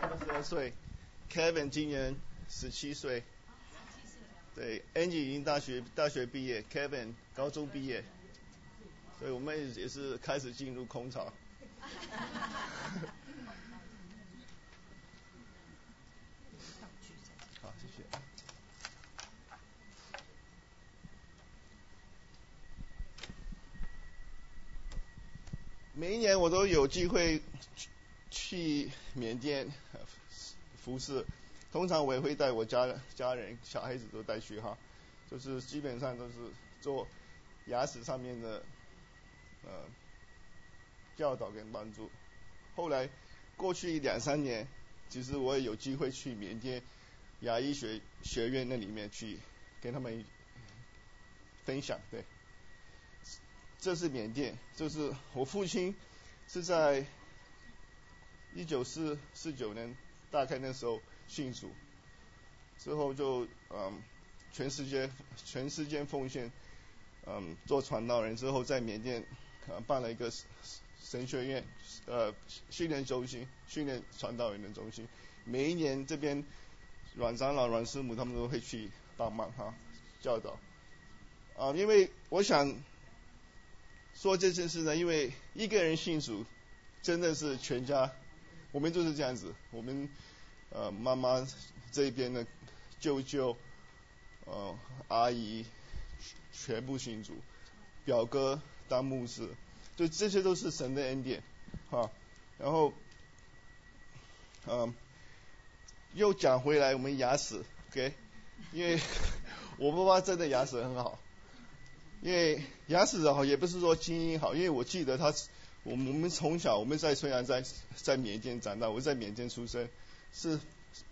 二十二岁，Kevin 今年十七岁，对，Angie 已经大学大学毕业，Kevin 高中毕业，所以我们也是开始进入空巢。好，谢谢。每一年我都有机会去缅甸服侍，通常我也会带我家家人、小孩子都带去哈，就是基本上都是做牙齿上面的呃教导跟帮助。后来过去两三年，其实我也有机会去缅甸牙医学学院那里面去跟他们分享，对。这是缅甸，就是我父亲是在一九四四九年大概那时候信主，之后就嗯全世界全世界奉献嗯做传道人之后，在缅甸办了一个神学院呃训练中心，训练传道人的中心。每一年这边阮长老、阮师母他们都会去帮忙哈教导啊，因为我想。说这件事呢，因为一个人信主，真的是全家，我们就是这样子。我们呃妈妈这边的舅舅、呃阿姨全部信主，表哥当牧师，就这些都是神的恩典，哈。然后，嗯，又讲回来，我们牙齿，OK，因为 我爸爸真的牙齿很好。因为牙齿好也不是说基因好，因为我记得他，我们我们从小我们在虽然在在缅甸长大，我在缅甸出生，是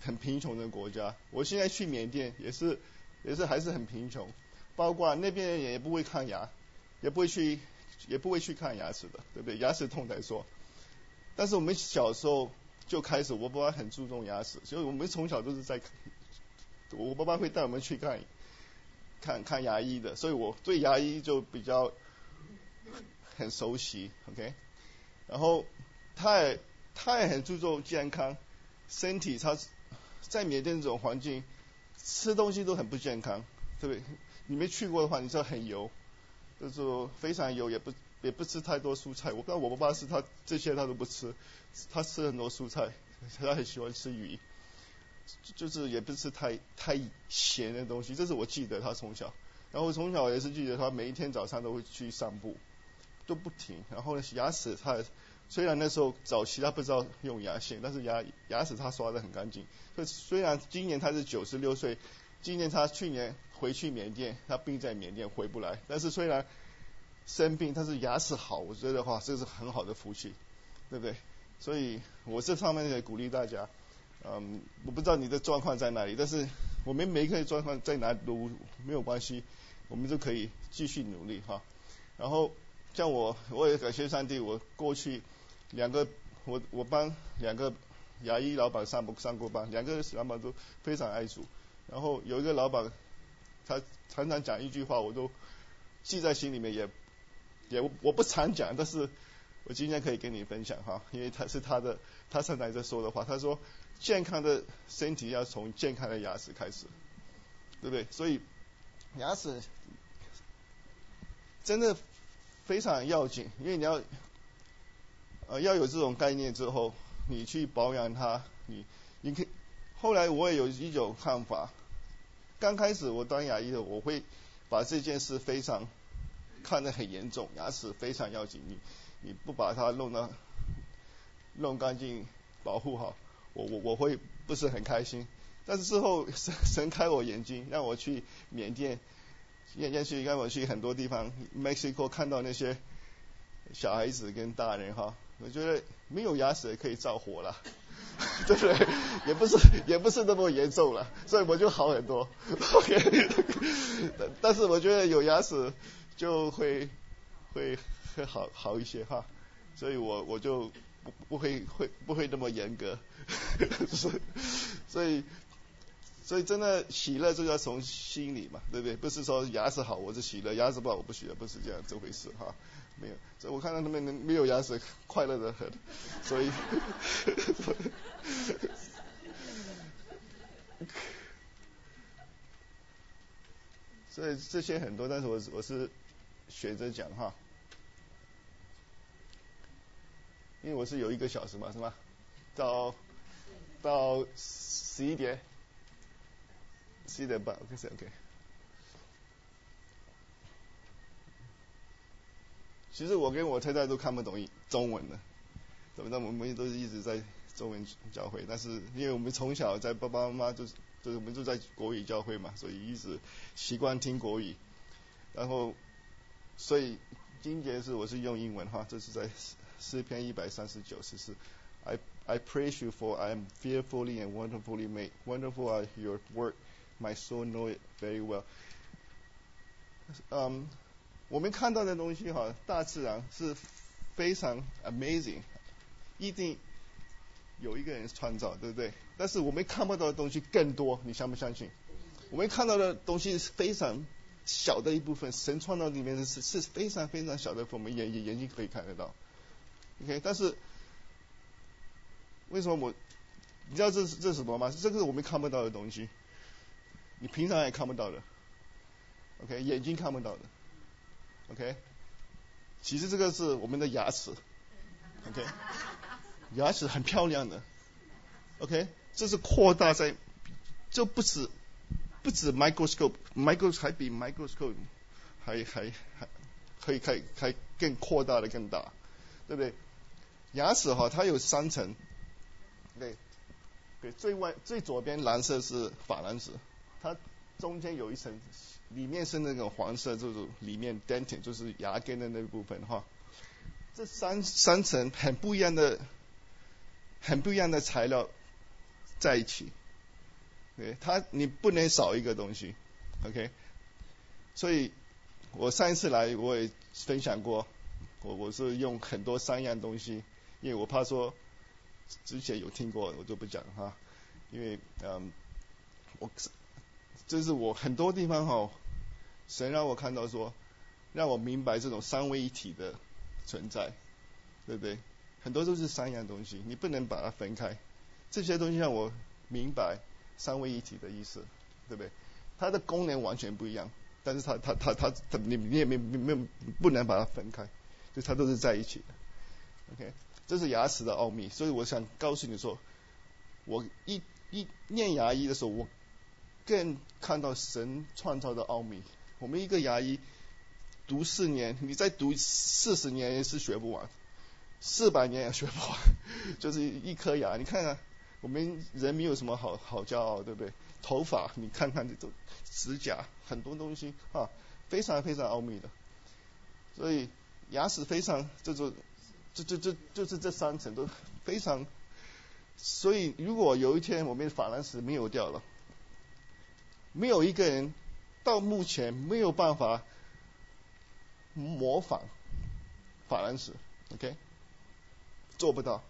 很贫穷的国家。我现在去缅甸也是也是还是很贫穷，包括那边人也不会看牙，也不会去也不会去看牙齿的，对不对？牙齿痛才说。但是我们小时候就开始，我爸爸很注重牙齿，所以我们从小都是在，我爸爸会带我们去看。看看牙医的，所以我对牙医就比较很熟悉，OK。然后他也他也很注重健康，身体他在缅甸这种环境吃东西都很不健康，对？你没去过的话，你知道很油，就是非常油，也不也不吃太多蔬菜。我不知道我爸爸是他这些他都不吃，他吃很多蔬菜，他很喜欢吃鱼。就是也不是太太咸的东西，这是我记得他从小，然后从小也是记得他每一天早上都会去散步，都不停。然后呢，牙齿他虽然那时候早期他不知道用牙线，但是牙牙齿他刷的很干净。所以虽然今年他是九十六岁，今年他去年回去缅甸，他病在缅甸回不来。但是虽然生病，但是牙齿好，我觉得话这是很好的福气，对不对？所以我这方面也鼓励大家。嗯，我不知道你的状况在哪里，但是我们每一个人状况在哪都没有关系，我们就可以继续努力哈。然后像我，我也感谢上帝，我过去两个我我帮两个牙医老板上上过班，两个老板都非常爱主。然后有一个老板，他常常讲一句话，我都记在心里面，也也我不常讲，但是我今天可以跟你分享哈，因为他是他的，他常常在说的话，他说。健康的身体要从健康的牙齿开始，对不对？所以牙齿真的非常要紧，因为你要呃要有这种概念之后，你去保养它，你你可以。后来我也有一种看法，刚开始我当牙医的，我会把这件事非常看得很严重，牙齿非常要紧，你你不把它弄得弄干净，保护好。我我我会不是很开心，但是之后神神开我眼睛，让我去缅甸，也也许让我去很多地方，Mexico 看到那些小孩子跟大人哈，我觉得没有牙齿也可以造火了，对不对？也不是也不是那么严重了，所以我就好很多。OK，但是我觉得有牙齿就会会会好好一些哈，所以我我就不不会会不会那么严格。所以，所以，所以真的喜乐就要从心里嘛，对不对？不是说牙齿好我就喜乐，牙齿不好我不喜乐，不是这样这回事哈。没有，所以我看到他们没有牙齿，快乐的很，所以，所以这些很多，但是我我是选择讲哈，因为我是有一个小时嘛，是吧？到到十一点，十一点半，OK OK。其实我跟我太太都看不懂中文的，怎么那我们都是一直在中文教会，但是因为我们从小在爸爸妈妈就是就是我们就在国语教会嘛，所以一直习惯听国语，然后所以今节是我是用英文哈，这是在诗篇一百三十九十四，I I praise you for I am fearfully and wonderfully made, wonderful are your work, my soul know it very well。嗯。我们看到的东西哈，大自然是非常 amazing，一定有一个人创造，对不对？但是我们看不到的东西更多，你相不相信？我们看到的东西是非常小的一部分，神创造里面是是非常非常小的，我们眼眼眼睛可以看得到。OK，但是为什么我？你知道这是这是什么吗？这个是我们看不到的东西，你平常也看不到的。OK，眼睛看不到的。OK，其实这个是我们的牙齿，OK，牙齿很漂亮的，OK，这是扩大在，这不止不止 microscope，micros 还比 microscope 还还还可以开开更扩大的更大，对不对？牙齿哈，它有三层，对，对，最外最左边蓝色是珐琅质，它中间有一层。里面是那个黄色，就是里面 dentin，就是牙根的那部分哈。这三三层很不一样的，很不一样的材料在一起。对，它你不能少一个东西，OK。所以我上一次来我也分享过，我我是用很多三样东西，因为我怕说之前有听过我就不讲哈，因为嗯，我这是我很多地方哈。神让我看到说，让我明白这种三位一体的存在，对不对？很多都是三样东西，你不能把它分开。这些东西让我明白三位一体的意思，对不对？它的功能完全不一样，但是它它它它它，你你也没没没不能把它分开，就它都是在一起的。OK，这是牙齿的奥秘，所以我想告诉你说，我一一念牙医的时候，我更看到神创造的奥秘。我们一个牙医读四年，你再读四十年也是学不完，四百年也学不完，就是一颗牙。你看看，我们人没有什么好好骄傲，对不对？头发，你看看这都指甲，很多东西啊，非常非常奥秘的。所以牙齿非常，这就这这这就是这三层都非常。所以如果有一天我们珐琅石没有掉了，没有一个人。到目前没有办法模仿法兰石，OK，做不到。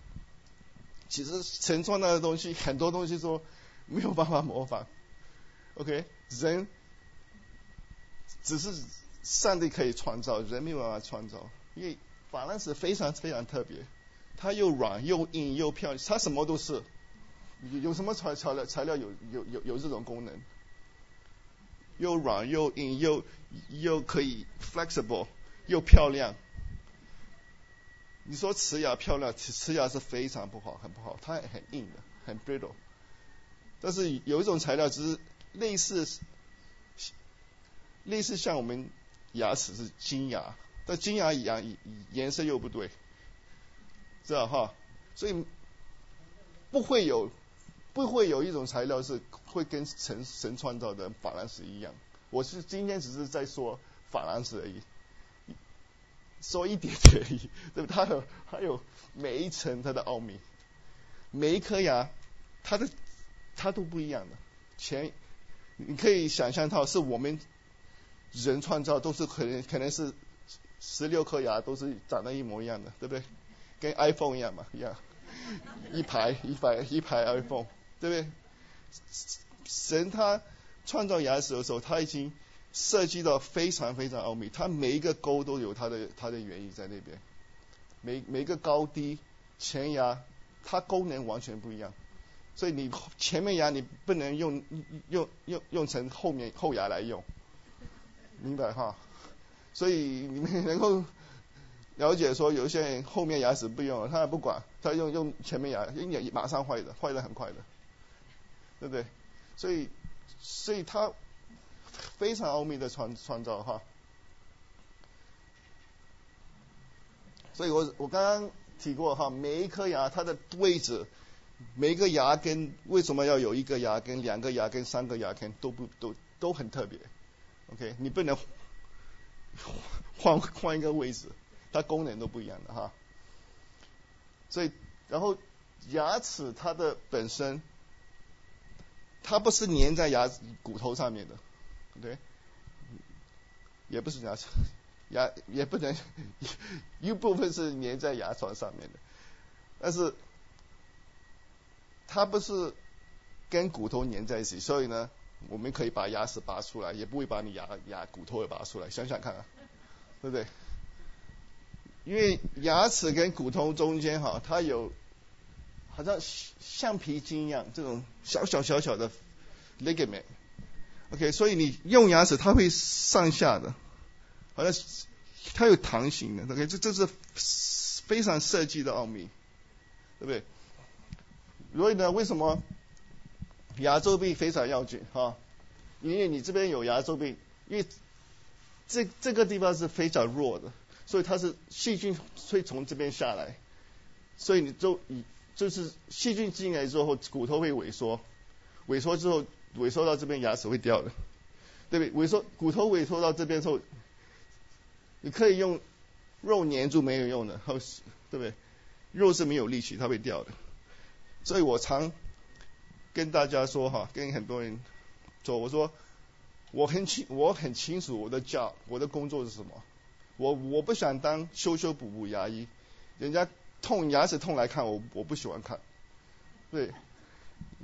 其实神创造的东西，很多东西说没有办法模仿，OK，人只是上帝可以创造，人没有办法创造。因为法兰石非常非常特别，它又软又硬又漂亮，它什么都是。有有什么材材料材料有有有有这种功能？又软又硬又又可以 flexible 又漂亮。你说瓷牙漂亮，瓷瓷牙是非常不好，很不好，它很硬的，很 brittle。但是有一种材料，只是类似类似像我们牙齿是金牙，但金牙一样颜色又不对，知道哈？所以不会有。不会有一种材料是会跟神神创造的珐琅石一样。我是今天只是在说珐琅石而已，说一点点而已。对不？它有还有每一层它的奥秘，每一颗牙它的它都不一样的。前你可以想象到是我们人创造都是可能可能是十六颗牙都是长得一模一样的，对不对？跟 iPhone 一样嘛，一样一排一排一排 iPhone。对不对？神他创造牙齿的时候，他已经设计的非常非常奥秘，它每一个沟都有它的它的原因在那边，每每个高低前牙，它功能完全不一样，所以你前面牙你不能用用用用成后面后牙来用，明白哈？所以你们能够了解说，有些人后面牙齿不用了，他也不管，他用用前面牙，因为马上坏的，坏的很快的，对不对？所以所以他。非常奥秘的创创造哈，所以我我刚刚提过哈，每一颗牙它的位置，每一个牙根为什么要有一个牙根、两个牙根、三个牙根都不都都很特别，OK，你不能换换一个位置，它功能都不一样的哈。所以然后牙齿它的本身，它不是粘在牙骨头上面的。对，也不是牙齿，牙也不能 一部分是粘在牙床上面的，但是它不是跟骨头粘在一起，所以呢，我们可以把牙齿拔出来，也不会把你牙牙骨头也拔出来，想想看啊，对不对？因为牙齿跟骨头中间哈，它有好像橡皮筋一样，这种小小小小的 ligament。OK，所以你用牙齿它会上下的，好像它有弹性的。OK，这这是非常设计的奥秘，对不对？所以呢，为什么牙周病非常要紧哈？因为你这边有牙周病，因为这这个地方是非常弱的，所以它是细菌会从这边下来，所以你就以就是细菌进来之后，骨头会萎缩，萎缩之后。萎缩到这边，牙齿会掉的，对不对？萎缩骨头萎缩到这边之后，你可以用肉粘住没有用的，对不对？肉是没有力气，它会掉的。所以我常跟大家说哈，跟很多人说，我说我很清我很清楚我的教我的工作是什么。我我不想当修修补补牙医，人家痛牙齿痛来看我，我不喜欢看，对，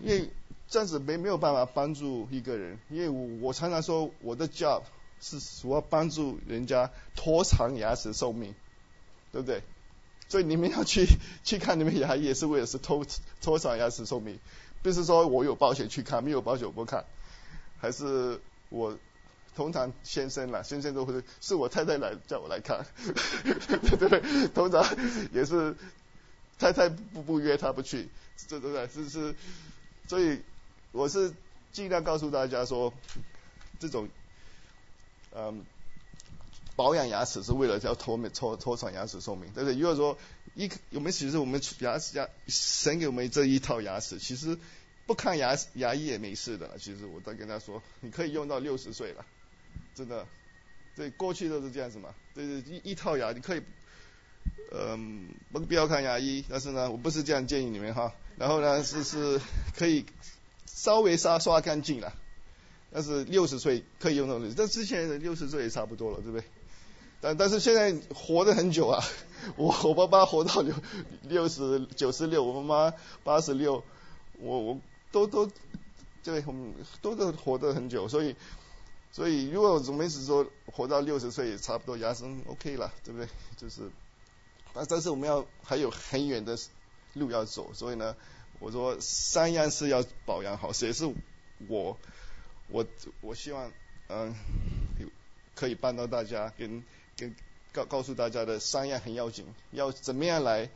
因为。这样子没没有办法帮助一个人，因为我我常常说我的 job 是主要帮助人家拖长牙齿寿命，对不对？所以你们要去去看你们牙医也是为了是拖拖长牙齿寿命，不是说我有保险去看，没有保险我不看，还是我通常先生啦，先生都会是我太太来叫我来看，对 不对？通常也是太太不不约他不去，这对不对？这是所以。我是尽量告诉大家说，这种嗯保养牙齿是为了要拖拖拖长牙齿寿命，对不对？如果说一我们其实我们牙齿牙神给我们这一套牙齿，其实不看牙牙医也没事的。其实我在跟他说，你可以用到六十岁了，真的。对，过去都是这样子嘛。对对，一一套牙你可以嗯不必要看牙医，但是呢，我不是这样建议你们哈。然后呢，是是可以。稍微刷刷干净了，但是六十岁可以用那种东西，但之前的六十岁也差不多了，对不对？但但是现在活得很久啊，我我爸爸活到六六十九十六，我妈妈八十六，我我都都对，都都活得很久，所以所以如果我们是说活到六十岁也差不多，牙生 OK 了，对不对？就是，但但是我们要还有很远的路要走，所以呢。我说三样是要保养好，也是我我我希望嗯可以帮到大家，跟跟告告诉大家的三样很要紧，要怎么样来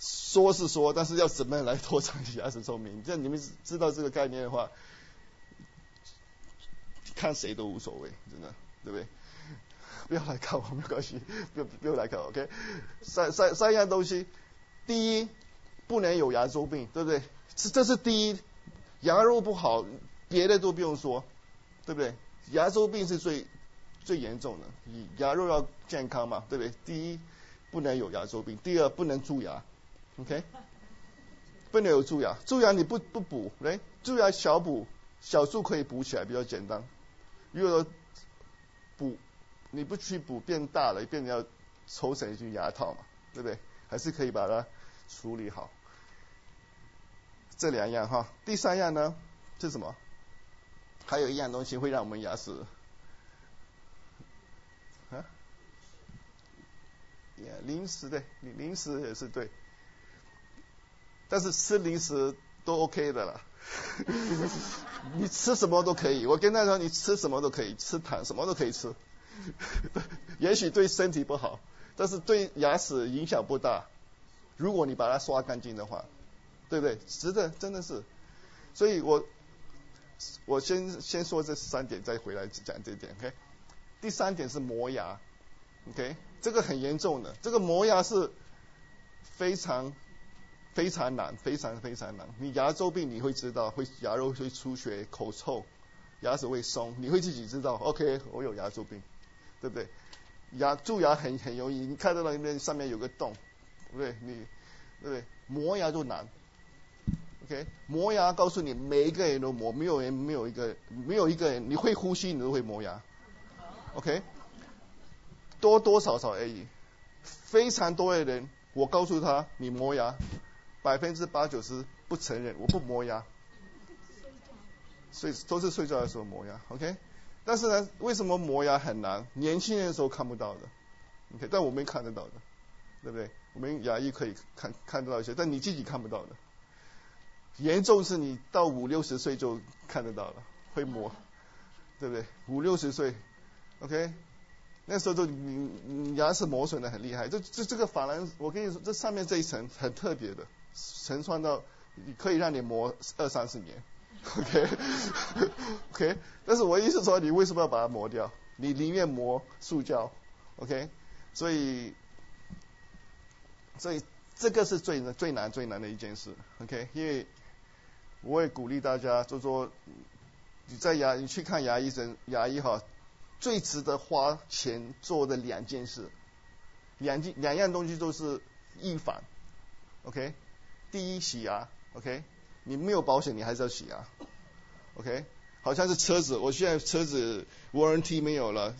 说是说，但是要怎么样来拖长牙齿寿命？这你们知道这个概念的话，看谁都无所谓，真的，对不对？不要来看我没关系，不要不用来看，OK？三三三样东西，第一。不能有牙周病，对不对？这这是第一，牙肉不好，别的都不用说，对不对？牙周病是最最严重的，牙肉要健康嘛，对不对？第一，不能有牙周病；第二，不能蛀牙，OK？不能有蛀牙，蛀牙你不不补，哎，蛀牙小补，小蛀可以补起来，比较简单。如果补，你不去补变大了，变要抽成一句牙套嘛，对不对？还是可以把它处理好。这两样哈，第三样呢是什么？还有一样东西会让我们牙齿，啊，零食对，零零食也是对，但是吃零食都 OK 的了。你吃什么都可以，我跟他说你吃什么都可以，吃糖什么都可以吃。也许对身体不好，但是对牙齿影响不大。如果你把它刷干净的话，对不对？值得，真的是。所以我我先先说这三点，再回来讲这点。OK，第三点是磨牙。OK，这个很严重的，这个磨牙是非常非常难，非常非常难。你牙周病你会知道，会牙肉会出血、口臭、牙齿会松，你会自己知道。OK，我有牙周病，对不对？牙蛀牙很很容易，你看到那边上面有个洞，对不对？你对不对？磨牙就难。OK，磨牙告诉你，每一个人都磨，没有人没有一个没有一个人你会呼吸，你都会磨牙。OK。多多少少而已，非常多的人，我告诉他你磨牙，百分之八九十不承认，我不磨牙，睡都是睡觉的时候磨牙，OK？但是呢，为什么磨牙很难？年轻人的时候看不到的，OK？但我们看得到的，对不对？我们牙医可以看看得到一些，但你自己看不到的。严重是你到五六十岁就看得到了，会磨，对不对？五六十岁，OK？那时候就你你牙齿磨损的很厉害，这这这个珐琅，我跟你说，这上面这一层很特别的，层穿到可以让你磨二三十年，OK？OK，但是我意思说，你为什么要把它磨掉？你宁愿磨塑胶，OK，所以所以这个是最最难最难的一件事，OK，因为我也鼓励大家，就说你在牙你去看牙医生牙医哈。最值得花钱做的两件事，两件两样东西都是预防，OK？第一洗牙，OK？你没有保险，你还是要洗牙，OK？好像是车子，我现在车子 warranty 没有了，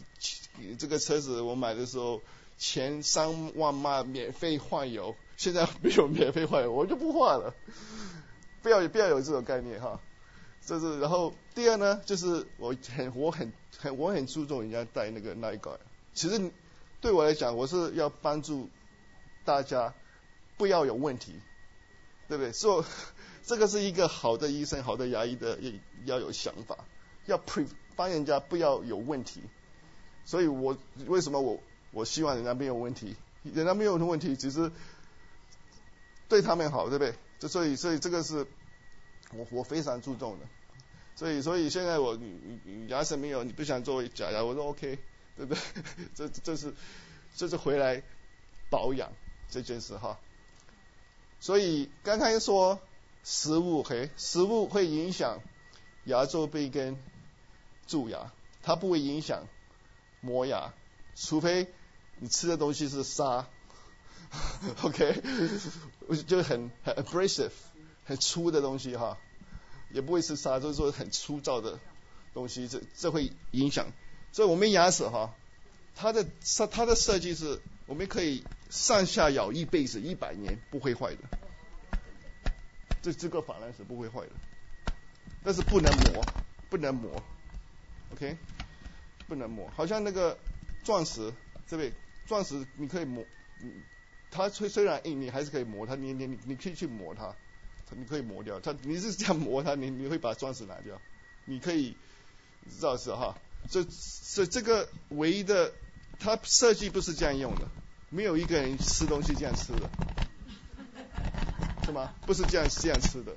这个车子我买的时候前三万嘛免费换油，现在没有免费换油，我就不换了，不要不要有这种概念哈。这是然后第二呢，就是我很我很。很我很注重人家戴那个耐改，其实对我来讲，我是要帮助大家不要有问题，对不对？所以 这个是一个好的医生、好的牙医的要有想法，要 pre 帮人家不要有问题。所以我为什么我我希望人家没有问题，人家没有问题，其实对他们好，对不对？就所以所以这个是我我非常注重的。所以，所以现在我你你牙齿没有，你不想做假牙，我说 OK，对不对？这这是这是回来保养这件事哈。所以刚才说食物，嘿，食物会影响牙周病跟蛀牙，它不会影响磨牙，除非你吃的东西是沙，OK，就很很 abrasive，很粗的东西哈。也不会是沙，就是说很粗糙的东西，这这会影响。所以我们牙齿哈，它的设它的设计是，我们可以上下咬一辈子一百年不会坏的。这这个珐琅是不会坏的，但是不能磨，不能磨，OK，不能磨。好像那个钻石，这位钻石你可以磨，嗯它虽虽然硬，你还是可以磨它，你你你你可以去磨它。你可以磨掉它，你是这样磨它，你你会把钻石拿掉，你可以知道是哈，这这这个唯一的，它设计不是这样用的，没有一个人吃东西这样吃的，是吗？不是这样这样吃的，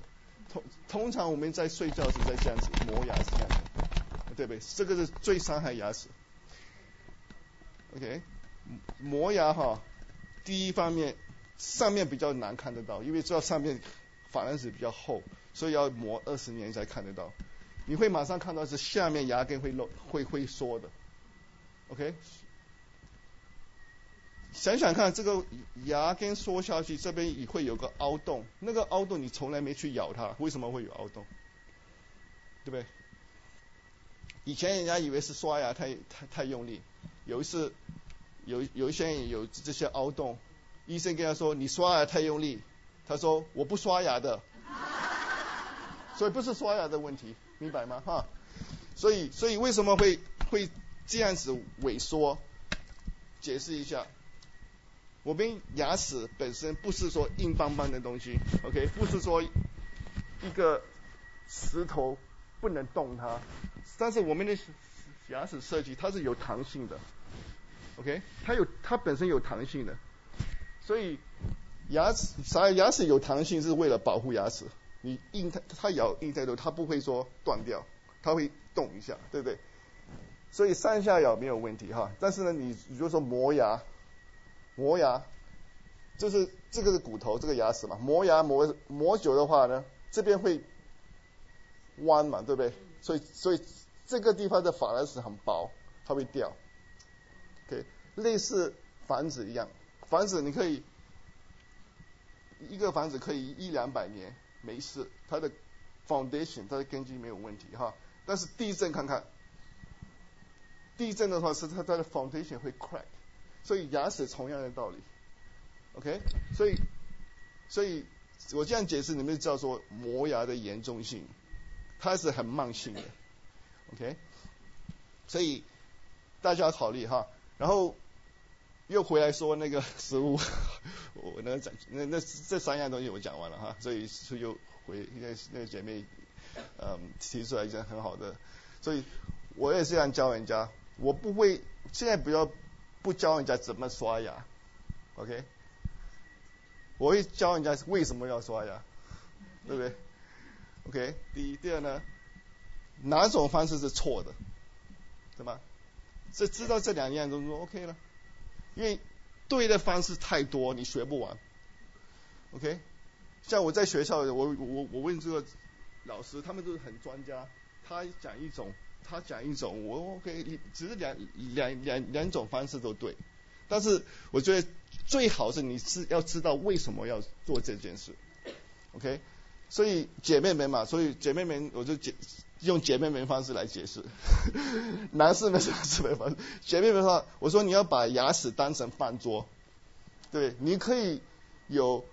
通通常我们在睡觉时在这样子磨牙是这样的，对不对？这个是最伤害牙齿。OK，磨牙哈，第一方面上面比较难看得到，因为知道上面。珐琅质比较厚，所以要磨二十年才看得到。你会马上看到是下面牙根会漏，会会缩的。OK，想想看，这个牙根缩下去，这边也会有个凹洞。那个凹洞你从来没去咬它，为什么会有凹洞？对不对？以前人家以为是刷牙太太太用力，有一次有有一些人有这些凹洞，医生跟他说你刷牙太用力。他说我不刷牙的，所以不是刷牙的问题，明白吗？哈，所以所以为什么会会这样子萎缩？解释一下，我们牙齿本身不是说硬邦邦的东西，OK，不是说一个石头不能动它，但是我们的牙齿设计它是有弹性的，OK，它有它本身有弹性的，所以牙齿啥牙齿有弹性是为了保护牙齿，你硬它它咬硬太多，它不会说断掉，它会动一下，对不对？所以上下咬没有问题哈，但是呢，你如果说磨牙。磨牙，就是这个是骨头，这个牙齿嘛。磨牙磨磨久的话呢，这边会弯嘛，对不对？所以所以这个地方的珐琅质很薄，它会掉。OK，类似房子一样，房子你可以一个房子可以一两百年没事，它的 foundation 它的根基没有问题哈。但是地震看看，地震的话是它它的 foundation 会 crack。所以牙齿同样的道理，OK，所以所以我这样解释，你们就知道说磨牙的严重性，它是很慢性的，OK，所以大家要考虑哈。然后又回来说那个食物，我那个讲那那这三样东西我讲完了哈，所以是又回那那个姐妹嗯提出来一件很好的，所以我也是这样教人家，我不会现在不要。不教人家怎么刷牙，OK？我会教人家为什么要刷牙，对不对？OK？第一，第二呢，哪种方式是错的，对吗？这知道这两样都 OK 了，因为对的方式太多，你学不完，OK？像我在学校，我我我问这个老师，他们都是很专家，他讲一种。他讲一种，我 OK，只是两两两两种方式都对，但是我觉得最好是你是要知道为什么要做这件事，OK，所以姐妹们嘛，所以姐妹们我就解用姐妹们方式来解释，男士们是什么方式？姐妹们说，我说你要把牙齿当成饭桌，对，你可以有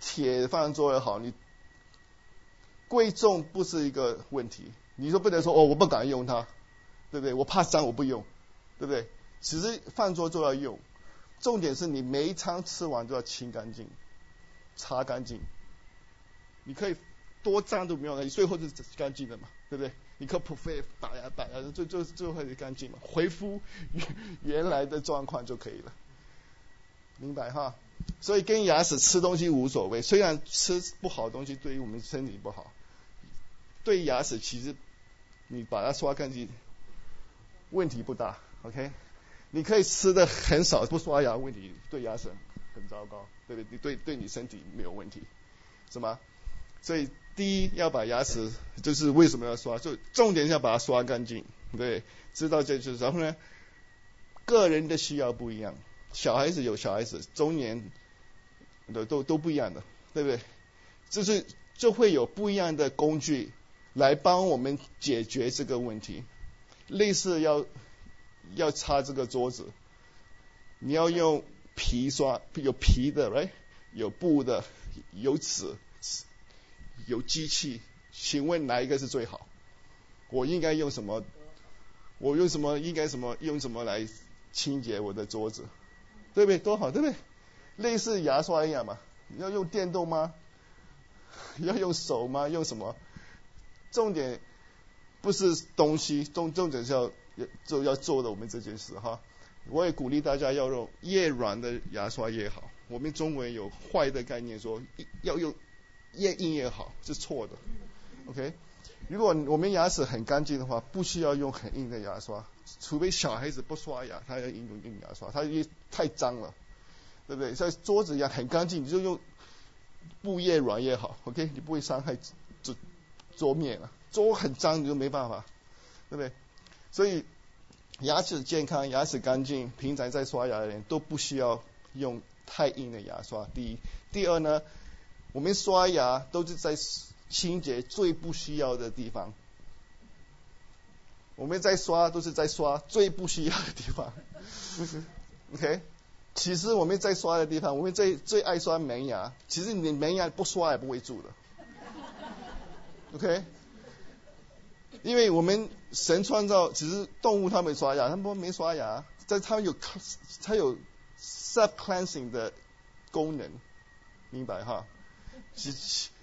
铁饭桌也好，你贵重不是一个问题。你说不能说哦，我不敢用它，对不对？我怕脏，我不用，对不对？其实饭桌就要用，重点是你每一餐吃完都要清干净，擦干净。你可以多脏都没有，你最后是干净的嘛，对不对？你可不费打牙打牙，最最最后是干净嘛，恢复原来的状况就可以了，明白哈？所以跟牙齿吃东西无所谓，虽然吃不好的东西对于我们身体不好。对牙齿其实你把它刷干净，问题不大，OK？你可以吃的很少不刷牙，问题对牙齿很糟糕，对不对？对对你身体没有问题，是吗？所以第一要把牙齿，就是为什么要刷？就重点要把它刷干净，对，知道这就是。然后呢，个人的需要不一样，小孩子有小孩子，中年的都都不一样的，对不对？就是就会有不一样的工具。来帮我们解决这个问题，类似要要擦这个桌子，你要用皮刷，有皮的来有布的，有纸，有机器，请问哪一个是最好？我应该用什么？我用什么？应该什么？用什么来清洁我的桌子？对不对？多好，对不对？类似牙刷一样嘛？要用电动吗？要用手吗？用什么？重点不是东西，重重点是要要就要做的我们这件事哈。我也鼓励大家要用越软的牙刷越好。我们中文有坏的概念说要用越硬越好，是错的。OK，如果我们牙齿很干净的话，不需要用很硬的牙刷，除非小孩子不刷牙，他要用硬牙刷，他也太脏了，对不对？像桌子一样很干净，你就用布越软越好。OK，你不会伤害桌。面啊，桌很脏你就没办法，对不对？所以牙齿健康、牙齿干净，平常在刷牙的人都不需要用太硬的牙刷。第一，第二呢，我们刷牙都是在清洁最不需要的地方。我们在刷都是在刷最不需要的地方。OK，其实我们在刷的地方，我们最最爱刷门牙。其实你门牙不刷也不会蛀的。OK，因为我们神创造，其实动物它们刷牙，它们没刷牙，在它有它有 sub cleansing 的功能，明白哈？其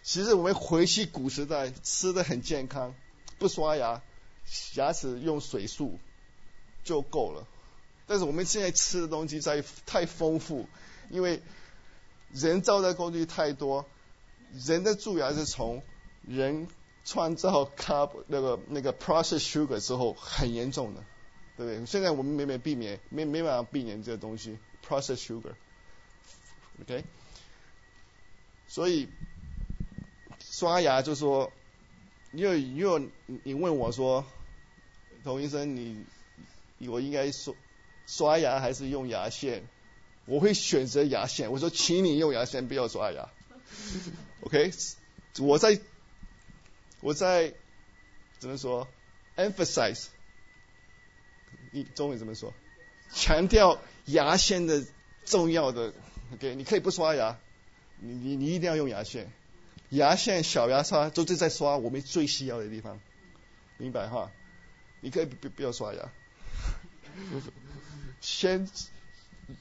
其实我们回去古时代吃的很健康，不刷牙，牙齿用水漱就够了。但是我们现在吃的东西在太丰富，因为人造的工具太多，人的蛀牙是从人创造 carb 那个那个 processed sugar 之后很严重的，对不对？现在我们没没避免，没没办法避免这个东西 processed sugar，OK？所以刷牙就说，因为因为你问我说，童医生你我应该说。刷牙还是用牙线？我会选择牙线。我说，请你用牙线，不要刷牙。OK，我在我在怎么说？emphasize，你中文怎么说？强调牙线的重要的。OK，你可以不刷牙，你你你一定要用牙线。牙线、小牙刷都是在刷我们最需要的地方，明白哈？你可以不不要刷牙。先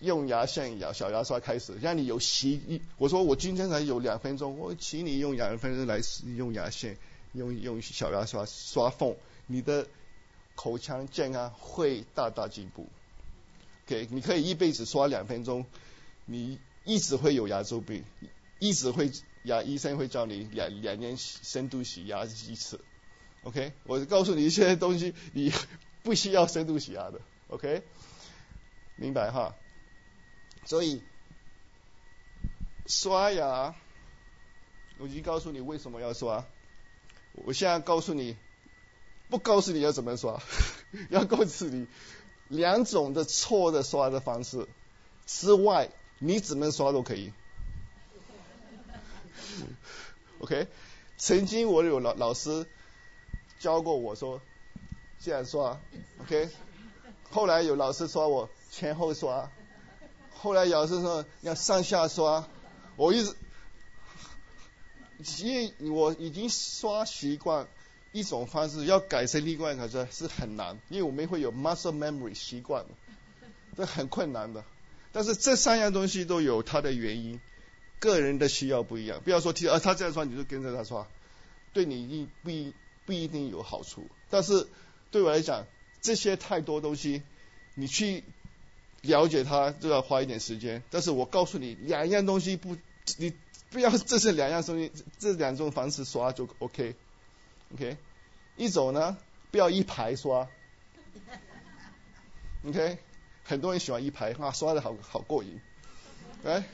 用牙线、牙小牙刷开始，让你有习。我说我今天才有两分钟，我请你用两分钟来用牙线，用用小牙刷刷缝，你的口腔健康会大大进步。OK，你可以一辈子刷两分钟，你一直会有牙周病，一直会牙医生会叫你两两年深度洗牙一次。OK，我告诉你一些东西，你不需要深度洗牙的。OK。明白哈，所以刷牙，我已经告诉你为什么要刷。我现在告诉你，不告诉你要怎么刷，要告诉你两种的错的刷的方式之外，你怎么刷都可以。OK，曾经我有老老师教过我说这样刷，OK，后来有老师说我。前后刷，后来老师说要上下刷，我一直，因为我已经刷习惯一种方式，要改成另外一个是是很难，因为我们会有 muscle memory 习惯，这很困难的。但是这三样东西都有它的原因，个人的需要不一样。不要说听啊，他这样刷你就跟着他刷，对你一不一不一定有好处。但是对我来讲，这些太多东西，你去。了解它就要花一点时间，但是我告诉你，两样东西不，你不要这是两样东西，这两种方式刷就 OK，OK，一种呢不要一排刷，OK，很多人喜欢一排，啊刷的好好过瘾，哎，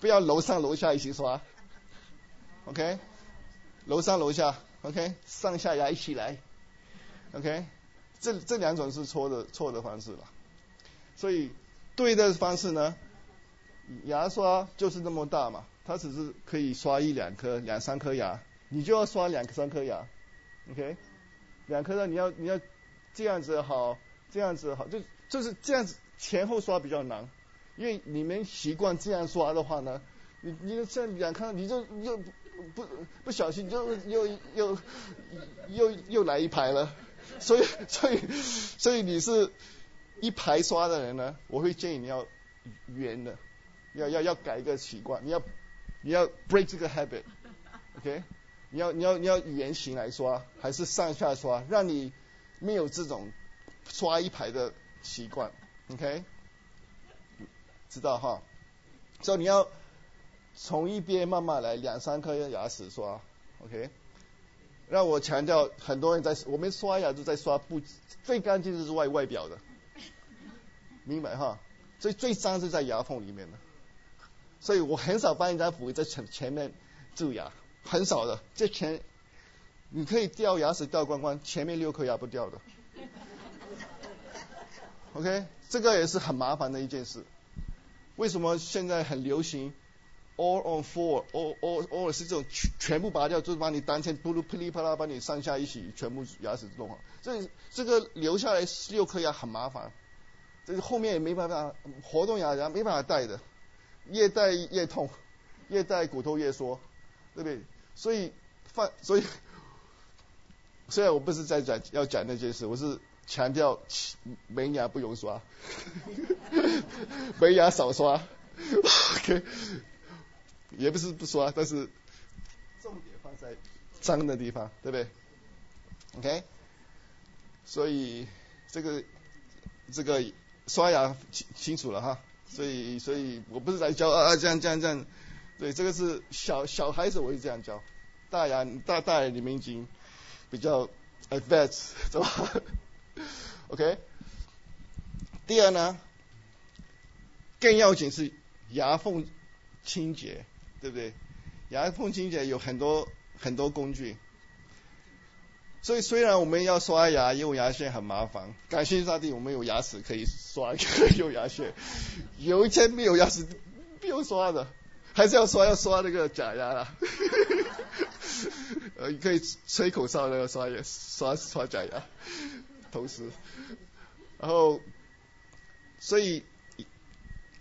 不要楼上楼下一起刷，OK，楼上楼下 OK，上下牙一起来，OK，这这两种是错的错的方式了。所以对的方式呢，牙刷就是那么大嘛，它只是可以刷一两颗、两三颗牙，你就要刷两三颗牙，OK？两颗呢，你要你要这样子好，这样子好，就就是这样子前后刷比较难，因为你们习惯这样刷的话呢，你你像两颗你就又不不小心就又又又又来一排了，所以所以所以你是。一排刷的人呢，我会建议你要圆的，要要要改一个习惯，你要你要 break 这个 habit，OK？你要你要你要圆形来刷，还是上下刷，让你没有这种刷一排的习惯，OK？知道哈？所以你要从一边慢慢来，两三颗牙齿刷，OK？让我强调，很多人在我们刷牙都在刷不最干净的是外外表的。明白哈，所以最脏是在牙缝里面的，所以我很少帮人家补在前前面蛀牙，很少的。这前你可以掉牙齿掉光光，前面六颗牙不掉的。OK，这个也是很麻烦的一件事。为什么现在很流行 all on four，all all all 是这种全全部拔掉，就是把你当天不噜噼里啪啦把你上下一起全部牙齿弄好。这这个留下来六颗牙很麻烦。这个后面也没办法活动牙牙没办法戴的，越戴越痛，越戴骨头越缩，对不对？所以放所以，虽然我不是在讲要讲那件事，我是强调门牙不用刷，门牙少刷，OK，也不是不刷，但是重点放在脏的地方，对不对？OK，所以这个这个刷牙清清楚了哈，所以所以我不是在教啊啊这样这样这样，对，这个是小小孩子我是这样教，大牙大大人你们已经比较 advanced 是吧？OK，第二呢，更要紧是牙缝清洁，对不对？牙缝清洁有很多很多工具，所以虽然我们要刷牙用牙线很麻烦，感谢上帝我们有牙齿可以刷用牙线，有一天没有牙齿不用刷的，还是要刷要刷那个假牙啦，呃，可以吹口哨那个刷牙刷刷假牙。同时，然后，所以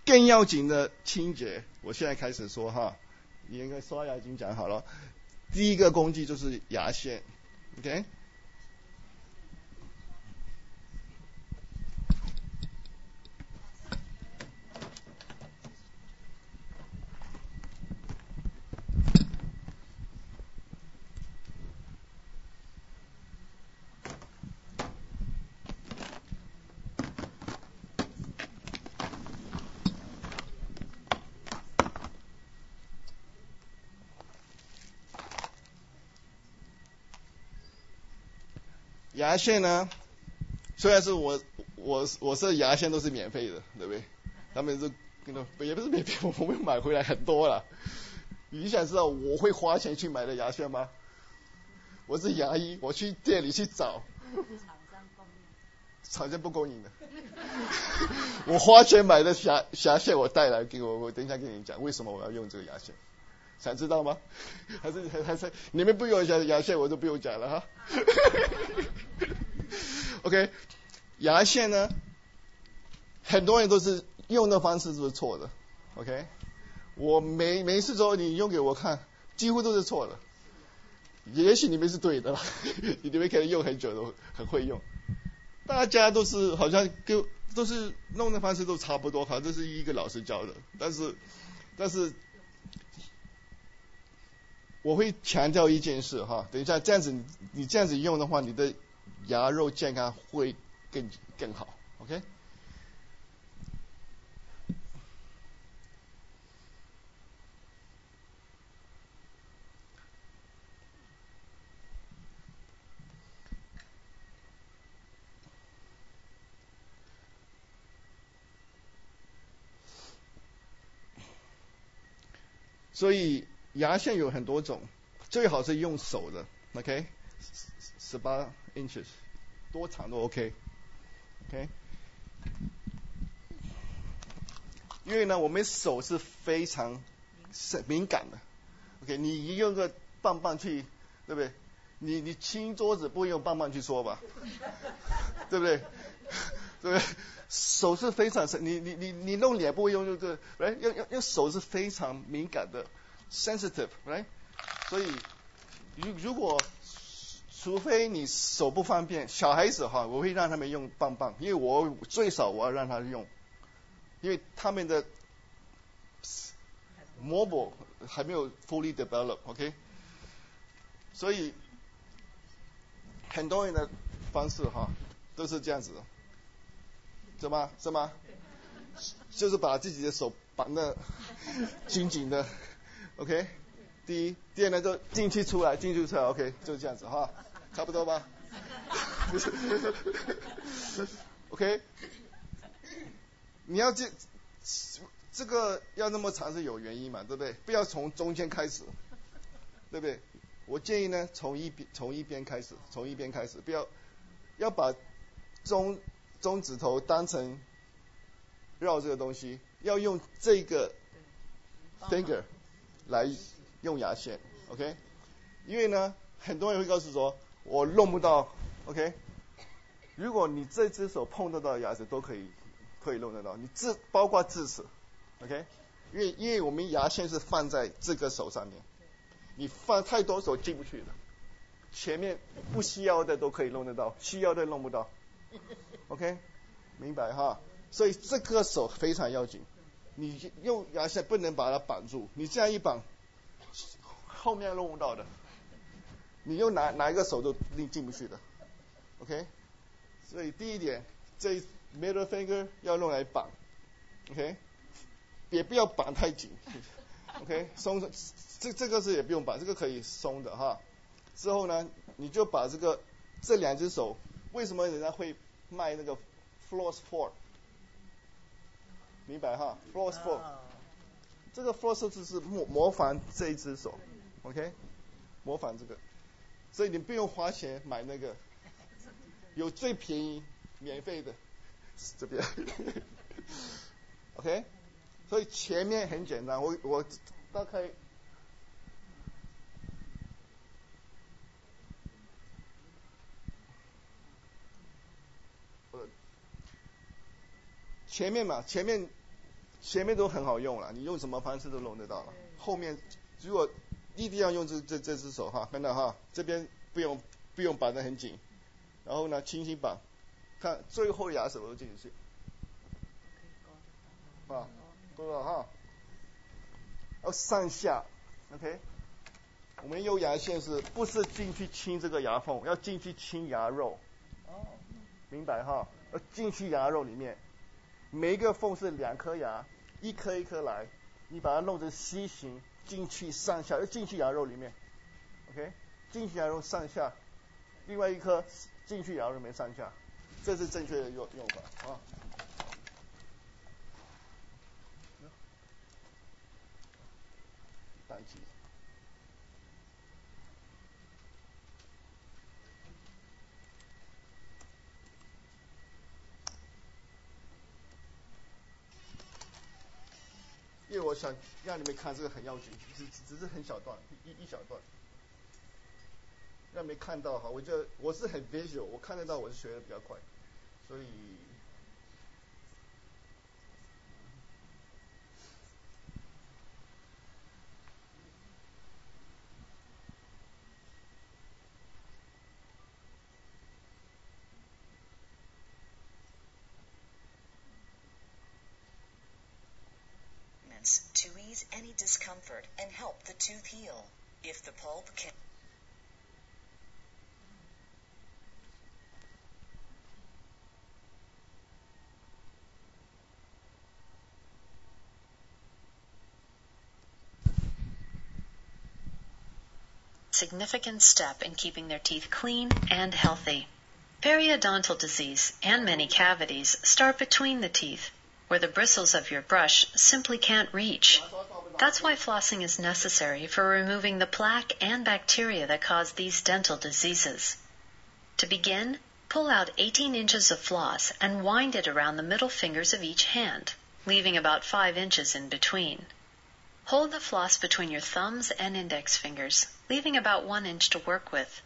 更要紧的清洁，我现在开始说哈，你应该刷牙已经讲好了，第一个工具就是牙线。，OK。牙线呢？虽然是我我我是牙线都是免费的，对不对？他们是也不是免费，我们买回来很多了。你想知道我会花钱去买的牙线吗？我是牙医，我去店里去找。厂商供应。厂家不供应的。我花钱买的牙牙线，我带来给我，我等一下跟你讲为什么我要用这个牙线。想知道吗？还是还还是你们不用讲牙线，我就不用讲了哈。OK，牙线呢，很多人都是用的方式是错的。OK，我每每次说你用给我看，几乎都是错的。也许你们是对的，你们可能用很久都很会用。大家都是好像都都是弄的方式都差不多，好像都是一个老师教的，但是但是。我会强调一件事哈，等一下这样子你这样子用的话，你的牙肉健康会更更好，OK？所以。牙线有很多种，最好是用手的，OK，十八 inches，多长都 OK，OK，因为呢，我们手是非常是敏感的，OK，你一用个棒棒去，对不对？你你清桌子不会用棒棒去说吧？对不对？对不对？手是非常你你你你弄脸不会用这个，哎，用用用手是非常敏感的。sensitive，right？所以，如如果除非你手不方便，小孩子哈，我会让他们用棒棒，因为我最少我要让他用，因为他们的 mobile 还没有 fully develop，OK？所以很多人的方式哈都是这样子的，是吗？是吗？就是把自己的手绑得紧紧的。OK，第一，第二呢就进去出来，进去出来，OK，就这样子哈，差不多吧？不 是，OK，你要这这个要那么长是有原因嘛，对不对？不要从中间开始，对不对？我建议呢，从一边从一边开始，从一边开始，不要要把中中指头当成绕这个东西，要用这个 finger。来用牙线，OK？因为呢，很多人会告诉说，我弄不到，OK？如果你这只手碰得到牙齿，都可以，可以弄得到。你智包括智齿，OK？因为因为我们牙线是放在这个手上面，你放太多手进不去的。前面不需要的都可以弄得到，需要的弄不到。OK，明白哈？所以这个手非常要紧，你用牙线不能把它绑住，你这样一绑，后面弄不到的，你用哪哪一个手都进进不去的。OK，所以第一点，这 middle finger 要用来绑，OK，也不要绑太紧，OK，松这这个是也不用绑，这个可以松的哈。之后呢，你就把这个这两只手，为什么人家会卖那个 floors fork 明白哈？floss fork，这个 floss 是模模仿这一只手，OK，模仿这个，所以你不用花钱买那个，有最便宜免费的这边，OK，所以前面很简单，我我大概。前面嘛，前面前面都很好用了，你用什么方式都弄得到了。后面如果一定要用这这这只手哈，看到哈，这边不用不用绑得很紧，然后呢轻轻绑，看最后牙齿都进去，啊，够了哈。要上下，OK，我们用牙线是不是进去清这个牙缝，要进去清牙肉，明白哈？要进去牙肉里面。每一个缝是两颗牙，一颗一颗来，你把它弄成 C 型进去上下，要进去牙肉里面，OK，进去牙肉上下，另外一颗进去牙肉里面上下，这是正确的用用法。啊。所以我想让你们看这个很要紧，只只是很小段，一一小段，让没看到哈。我觉得我是很 visual，我看得到，我是学的比较快，所以。Ease any discomfort and help the tooth heal. If the pulp can significant step in keeping their teeth clean and healthy. Periodontal disease and many cavities start between the teeth where the bristles of your brush simply can't reach. That's why flossing is necessary for removing the plaque and bacteria that cause these dental diseases. To begin, pull out 18 inches of floss and wind it around the middle fingers of each hand, leaving about 5 inches in between. Hold the floss between your thumbs and index fingers, leaving about 1 inch to work with.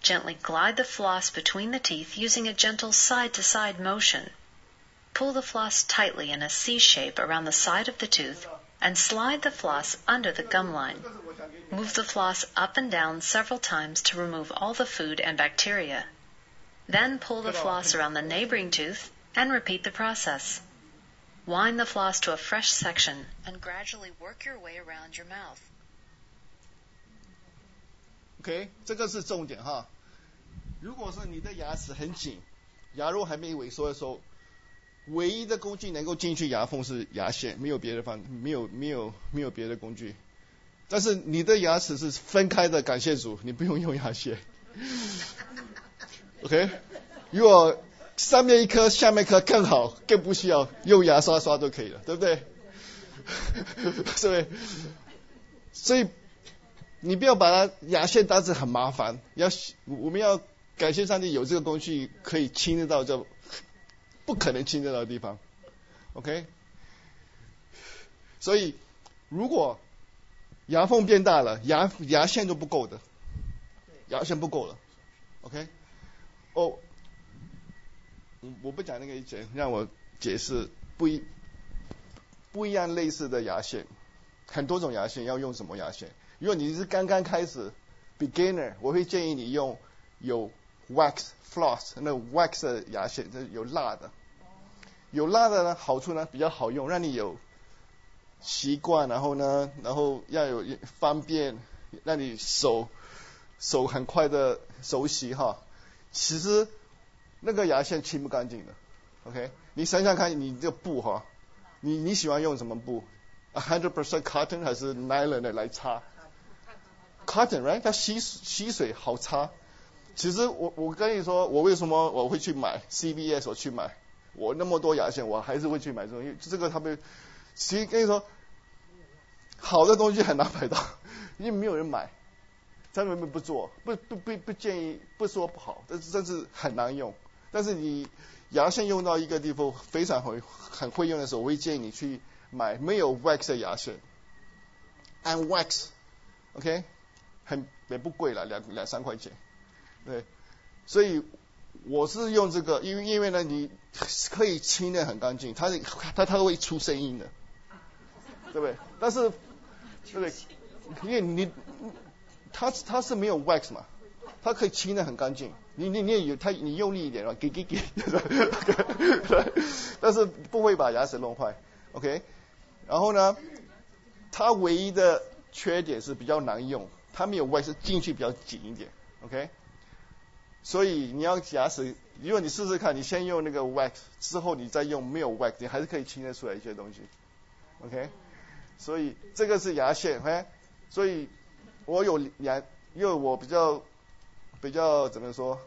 Gently glide the floss between the teeth using a gentle side to side motion Pull the floss tightly in a C shape around the side of the tooth and slide the floss under the gum line. Move the floss up and down several times to remove all the food and bacteria. Then pull the floss around the neighboring tooth and repeat the process. Wind the floss to a fresh section and gradually work your way around your mouth. OK，这个是重点哈。如果是你的牙齿很紧，牙肉还没萎缩的时候， 唯一的工具能够进去牙缝是牙线，没有别的方，没有没有没有别的工具。但是你的牙齿是分开的，感谢主，你不用用牙线。OK，如果上面一颗，下面一颗更好，更不需要用牙刷刷都可以了，对不对？所以，所以你不要把它牙线当成很麻烦，要我们要感谢上帝有这个工具可以清得到这。不可能清得到的地方，OK？所以如果牙缝变大了，牙牙线都不够的，牙线不够了，OK？哦，我不讲那个以前，让我解释不一不一样类似的牙线，很多种牙线要用什么牙线？如果你是刚刚开始 beginner，我会建议你用有 wax floss，那 wax 的牙线，这有蜡的。有蜡的呢，好处呢比较好用，让你有习惯，然后呢，然后要有方便，让你手手很快的熟悉哈。其实那个牙线清不干净的，OK？你想想看，你这布哈，你你喜欢用什么布？a hundred percent cotton 还是 nylon 的来擦？cotton right？它吸吸水好擦。其实我我跟你说，我为什么我会去买 C B S 我去买？我那么多牙线，我还是会去买这种，因为这个他们，其实跟你说，好的东西很难买到，因为没有人买，他们不做，不不不不建议，不说不好，但是但是很难用。但是你牙线用到一个地方非常会很会用的时候，我会建议你去买没有 wax 的牙线，and wax，OK，很也不贵了，两两三块钱，对，所以。我是用这个，因为因为呢，你可以清的很干净，它它它会出声音的，对不对？但是，对不对？因为你它它是没有 wax 嘛，它可以清的很干净。你你你也有它，你用力一点，给给给，但是不会把牙齿弄坏，OK？然后呢，它唯一的缺点是比较难用，它没有 wax 进去比较紧一点，OK？所以你要假使，如果你试试看，你先用那个 wax，之后你再用没有 wax，你还是可以清得出来一些东西，OK？所以这个是牙线，哎，所以我有牙，因为我比较比较怎么说？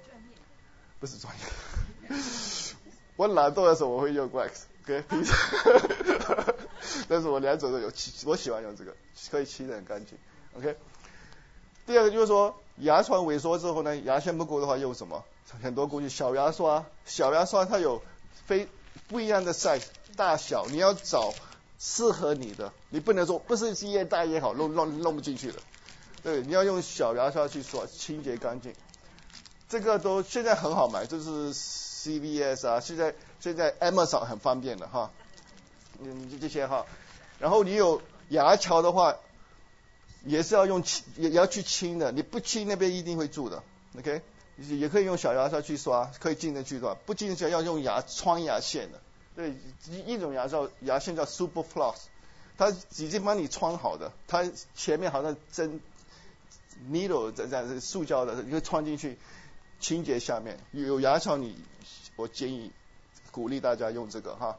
不是专业，我懒惰的时候我会用 wax，OK？平时，但是我两种都有，我喜欢用这个，可以清得很干净，OK？第二个就是说。牙床萎缩之后呢，牙线不够的话用什么？很多工具，小牙刷，小牙刷它有非不一样的 size 大小，你要找适合你的，你不能说不是越大越好，弄弄弄不进去的。对，你要用小牙刷去刷，清洁干净。这个都现在很好买，就是 CVS 啊，现在现在 Amazon 很方便的哈。嗯，这些哈，然后你有牙桥的话。也是要用清，也要去清的。你不清那边一定会蛀的，OK？也可以用小牙刷去刷，可以进得去的。不进去要用牙穿牙线的。对，一一种牙叫牙线叫 Super Floss，它已经帮你穿好的，它前面好像针 needle 这样塑胶的，你可以穿进去清洁下面。有牙槽你，我建议鼓励大家用这个哈。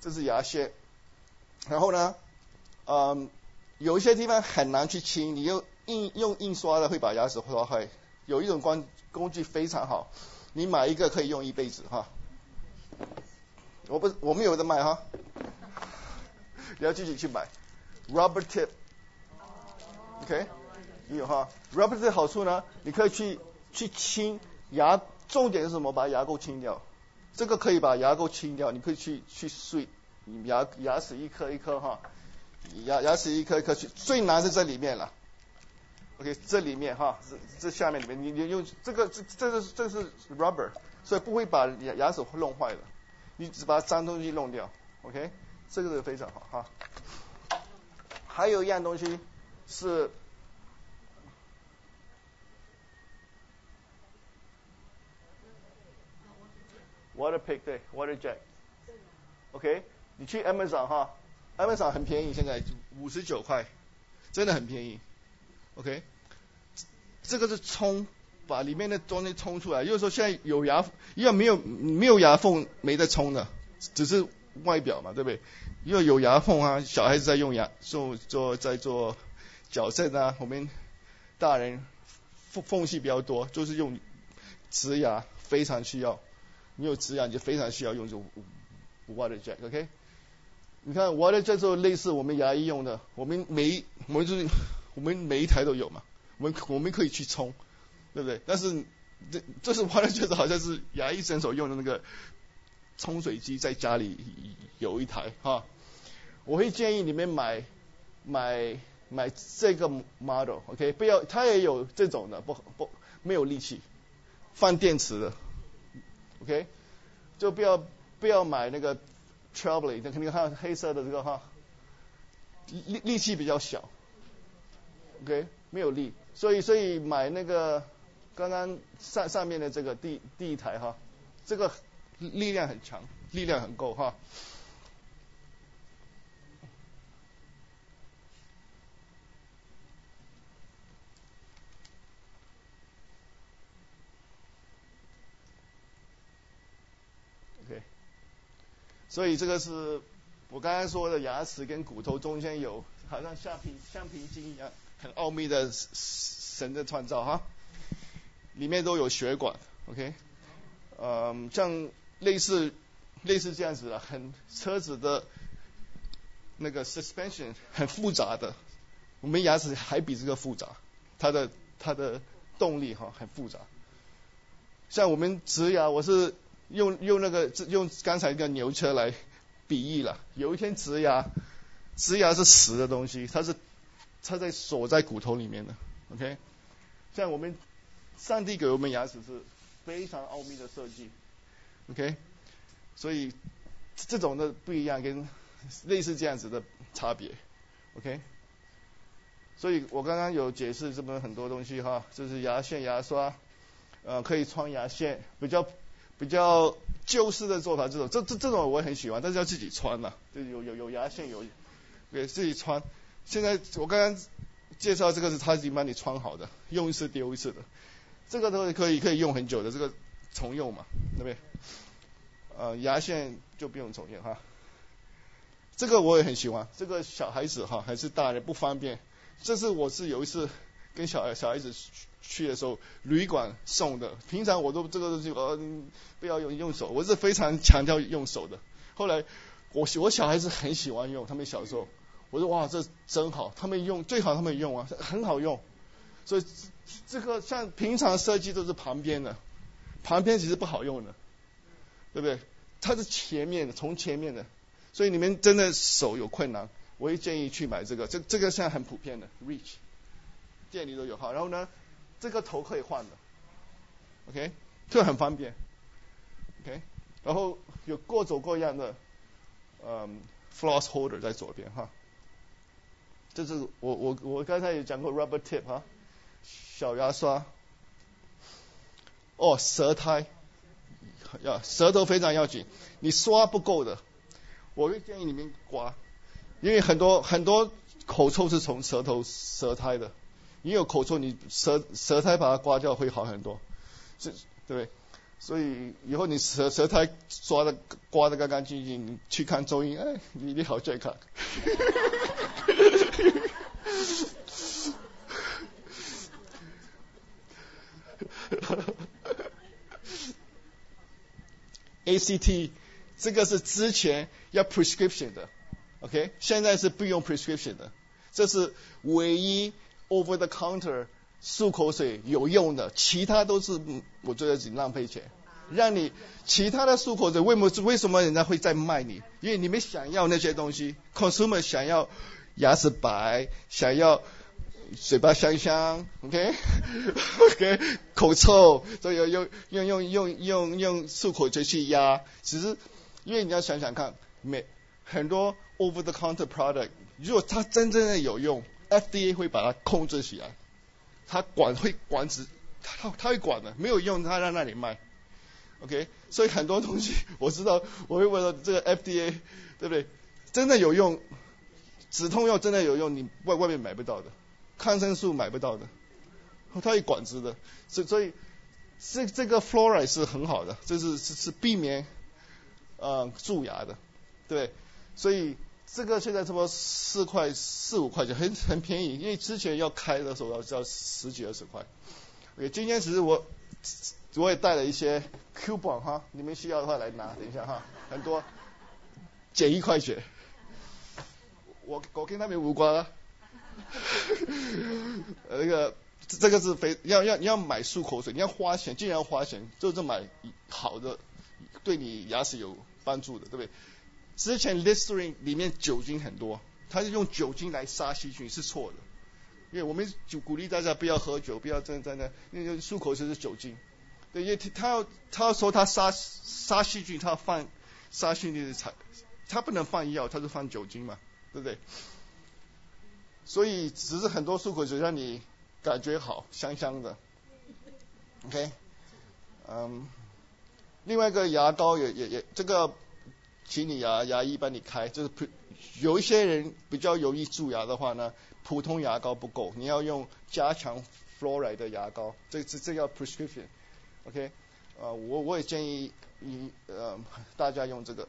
这是牙线，然后呢，嗯。有一些地方很难去清，你用印用印刷的会把牙齿刷坏。有一种工工具非常好，你买一个可以用一辈子哈。我不我们有的卖哈，你要自己去买。Rubber tip，OK，你有哈。Rubber tip 好处呢，你可以去去清牙，重点是什么？把牙垢清掉。这个可以把牙垢清掉，你可以去去碎你牙牙齿一颗一颗哈。牙牙齿一颗一颗去，最难是这里面了。OK，这里面哈，这这下面里面，你你用这个这这是这是 rubber，所以不会把牙牙齿弄坏的。你只把脏东西弄掉，OK，这个是非常好哈。还有一样东西是 water pick 对 water jet，OK，你去 Amazon 哈。Amazon 很便宜，现在五十九块，真的很便宜。OK，这个是冲，把里面的东西冲出来。就是说现在有牙，因为没有没有牙缝没得冲的，只是外表嘛，对不对？因为有牙缝啊，小孩子在用牙做做在做矫正啊，我们大人缝缝隙比较多，就是用植牙非常需要。你有植牙你就非常需要用这 water jet，OK？你看，我的这就类似我们牙医用的，我们每我们就是 我们每一台都有嘛，我们我们可以去冲，对不对？但是这这是我的就是好像是牙医诊所用的那个冲水机，在家里有一台哈。我会建议你们买买买这个 model，OK？不要，它也有这种的，不不没有力气，放电池的，OK？就不要不要买那个。Traveling，那肯定看黑色的这个哈，力力气比较小，OK，没有力，所以所以买那个刚刚上上面的这个第第一台哈，这个力量很强，力量很够哈。所以这个是我刚才说的牙齿跟骨头中间有好像橡皮橡皮筋一样很奥秘的神的创造哈，里面都有血管，OK，嗯，像类似类似这样子的，很车子的那个 suspension 很复杂的，我们牙齿还比这个复杂，它的它的动力哈很复杂，像我们植牙，我是。用用那个用刚才一个牛车来比喻了。有一天植牙，植牙是死的东西，它是它在锁在骨头里面的。OK，像我们上帝给我们牙齿是非常奥秘的设计。OK，所以这种的不一样，跟类似这样子的差别。OK，所以我刚刚有解释这么很多东西哈，就是牙线、牙刷，呃，可以穿牙线，比较。比较旧式的做法，这种这这这种我也很喜欢，但是要自己穿呐，就有有有牙线有，给自己穿。现在我刚刚介绍这个是他已经帮你穿好的，用一次丢一次的，这个都可以可以用很久的，这个重用嘛，对不对？呃，牙线就不用重用哈。这个我也很喜欢，这个小孩子哈还是大人不方便，这是我是有一次跟小孩小孩子。去的时候旅馆送的，平常我都这个东西呃不要用用手，我是非常强调用手的。后来我我小孩子很喜欢用，他们小时候我说哇这真好，他们用最好他们用啊很好用，所以这个像平常设计都是旁边的，旁边其实不好用的，对不对？它是前面的，从前面的，所以你们真的手有困难，我也建议去买这个，这这个现在很普遍的，Reach 店里都有哈，然后呢。这个头可以换的，OK，这很方便，OK，然后有各种各样的，嗯，floss holder 在左边哈，这是我我我刚才也讲过 rubber tip 哈，小牙刷，哦，舌苔，要舌头非常要紧，你刷不够的，我会建议你们刮，因为很多很多口臭是从舌头舌苔的。你有口臭，你舌舌苔把它刮掉会好很多，是，对，所以以后你舌舌苔刷的刮的干干净净，你去看中医，哎，你你好健康。ACT 这个是之前要 prescription 的，OK，现在是不用 prescription 的，这是唯一。Over the counter 漱口水有用的，其他都是我觉得挺浪费钱。让你其他的漱口水，为什么为什么人家会在卖你？因为你们想要那些东西，consumer 想要牙齿白，想要嘴巴香香，OK，OK，口臭，所以用用用用用用用漱口水去压。其实因为你要想想看，每很多 over the counter product，如果它真正的有用。FDA 会把它控制起来，它管会管制，它它会管的，没有用它在那里卖，OK，所以很多东西 我知道，我会问到这个 FDA 对不对？真的有用，止痛药真的有用，你外外面买不到的，抗生素买不到的，它会管制的，所所以这这个 Fluoride 是很好的，这是是是避免呃蛀牙的，对，所以。这个现在差不多四块四五块钱，很很便宜，因为之前要开的时候要要十几二十块。OK，今天其实我我也带了一些 coupon 哈，你们需要的话来拿，等一下哈，很多减一块钱。我我跟他们无关啊。那个这个是非要要你要买漱口水，你要花钱，既然要花钱，就是买好的，对你牙齿有帮助的，对不对？之前 Listerine 里面酒精很多，它是用酒精来杀细菌是错的，因为我们就鼓励大家不要喝酒，不要真真的，那个漱口水是酒精，对，因为他要他要说他杀杀细菌，他要放杀细菌的材，他不能放药，他是放酒精嘛，对不对？所以只是很多漱口水让你感觉好，香香的。OK，嗯，另外一个牙膏也也也这个，请你牙牙医帮你开，就是有一些人比较容易蛀牙的话呢，普通牙膏不够，你要用加强 fluoride 的牙膏，这这这叫 prescription，OK，呃，我我也建议你呃大家用这个，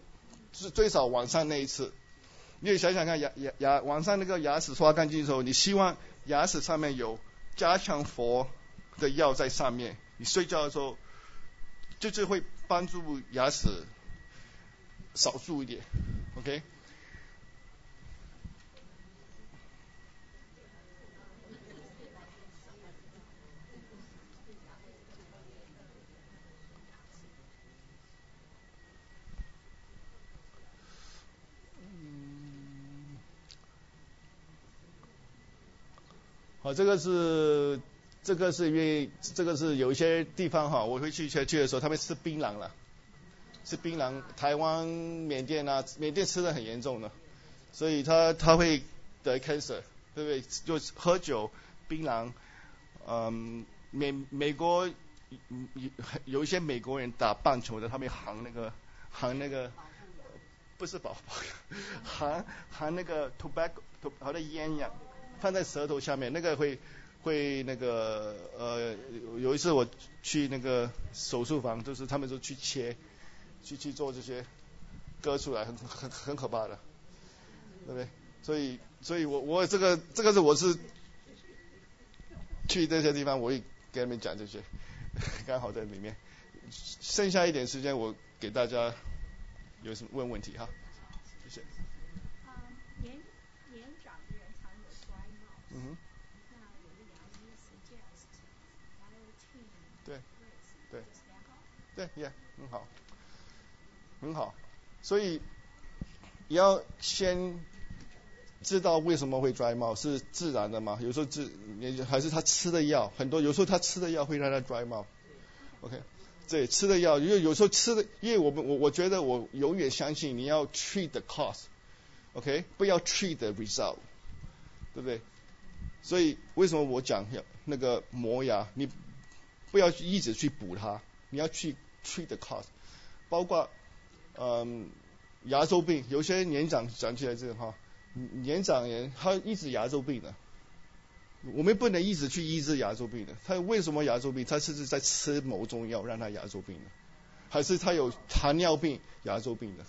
是最少晚上那一次，你也想想看牙牙牙晚上那个牙齿刷干净的时候，你希望牙齿上面有加强氟的药在上面，你睡觉的时候就是会帮助牙齿少数一点，OK。好，这个是这个是因为这个是有一些地方哈，我会去去去的时候，他们吃槟榔了，是槟榔，台湾、缅甸啊，缅甸吃的很严重的，所以他他会得 cancer，对不对？就喝酒、槟榔，嗯，美美国有有一些美国人打棒球的，他们含那个含那个不是保护，含含那个 tobacco，好像烟一样。放在舌头下面，那个会会那个呃，有一次我去那个手术房，就是他们说去切，去去做这些割出来，很很很可怕的，对不对？所以所以我我这个这个是我是去这些地方，我也给他们讲这些，刚好在里面，剩下一点时间我给大家有什么问问题哈。谢谢。嗯，对，对，对，也很好，很好，所以你要先知道为什么会 dry mouth 是自然的吗？有时候自还是他吃的药，很多有时候他吃的药会让他 dry mouth，OK，对，吃的药，因为有时候吃的，因为我们我我觉得我永远相信你要 treat the cause，OK，不要 treat the result，对不对？所以为什么我讲那个磨牙，你不要一直去补它，你要去 treat the cause，包括嗯牙周病，有些年长讲起来这个哈，年长人他一直牙周病的，我们不能一直去医治牙周病的，他为什么牙周病？他是在吃某种药让他牙周病的，还是他有糖尿病牙周病的，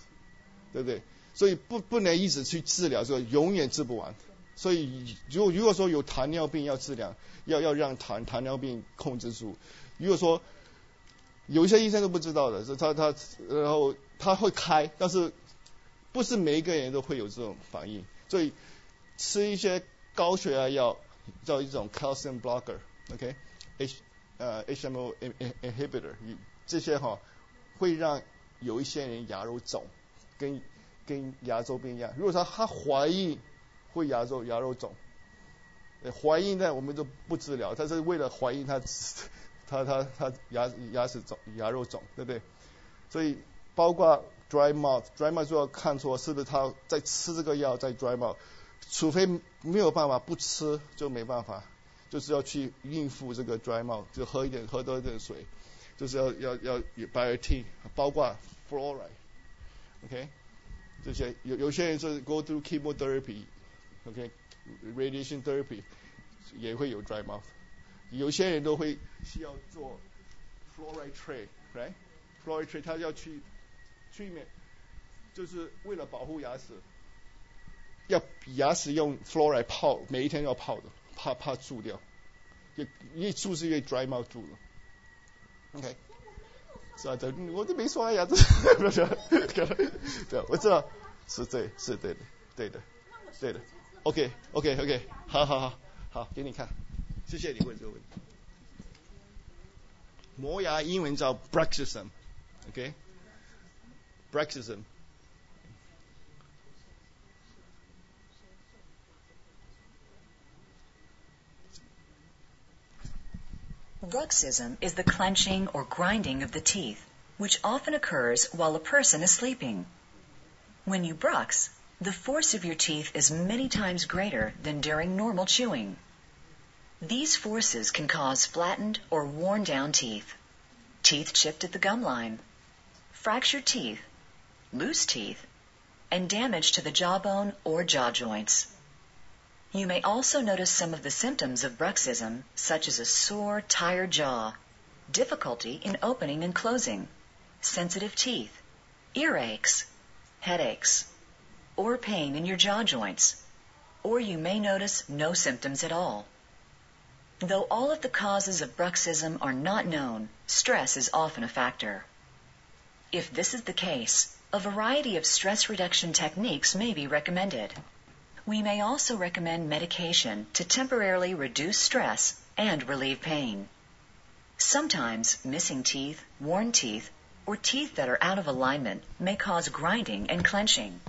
对不对？所以不不能一直去治疗，这永远治不完。所以，如果如果说有糖尿病要治疗，要要让糖糖尿病控制住。如果说有一些医生都不知道的，是他他然后他会开，但是不是每一个人都会有这种反应。所以吃一些高血压药，叫一种 calcium blocker，OK，H 呃 HMO inhibitor，这些哈会让有一些人牙肉肿，跟跟牙周病一样。如果说他怀疑。会牙肉牙肉肿，怀孕呢我们都不治疗，他是为了怀孕他他他他牙牙齿肿牙肉肿，对不对？所以包括 dry mouth，dry mouth 就要看出是不是他在吃这个药在 dry mouth，除非没有办法不吃就没办法，就是要去应付这个 dry mouth，就喝一点喝多一点水，就是要要要 biotin，包括 fluoride，OK，这些有有些人是 go through chemotherapy。OK，radiation therapy 也会有 dry mouth，有些人都会需要做 fluoride tray，right？fluoride tray 他要去去面，就是为了保护牙齿，要牙齿用 fluoride 泡，每一天要泡的，怕怕蛀掉，越越蛀是越 dry mouth 蛀了。OK，是啊，这我都没刷牙，这对，我知道是对，是对的，对的，对的。OK，OK，OK，好好好，好给你看，谢谢你问这个问题。磨牙英文叫 bruxism，OK，bruxism。Bruxism is the clenching or grinding of the teeth, which often occurs while a person is sleeping. When you brux, the force of your teeth is many times greater than during normal chewing. These forces can cause flattened or worn down teeth, teeth chipped at the gum line, fractured teeth, loose teeth, and damage to the jawbone or jaw joints. You may also notice some of the symptoms of bruxism, such as a sore, tired jaw, difficulty in opening and closing, sensitive teeth, earaches, headaches, or pain in your jaw joints, or you may notice no symptoms at all. Though all of the causes of bruxism are not known, stress is often a factor. If this is the case, a variety of stress reduction techniques may be recommended. We may also recommend medication to temporarily reduce stress and relieve pain. Sometimes missing teeth, worn teeth, or teeth that are out of alignment may cause grinding and clenching.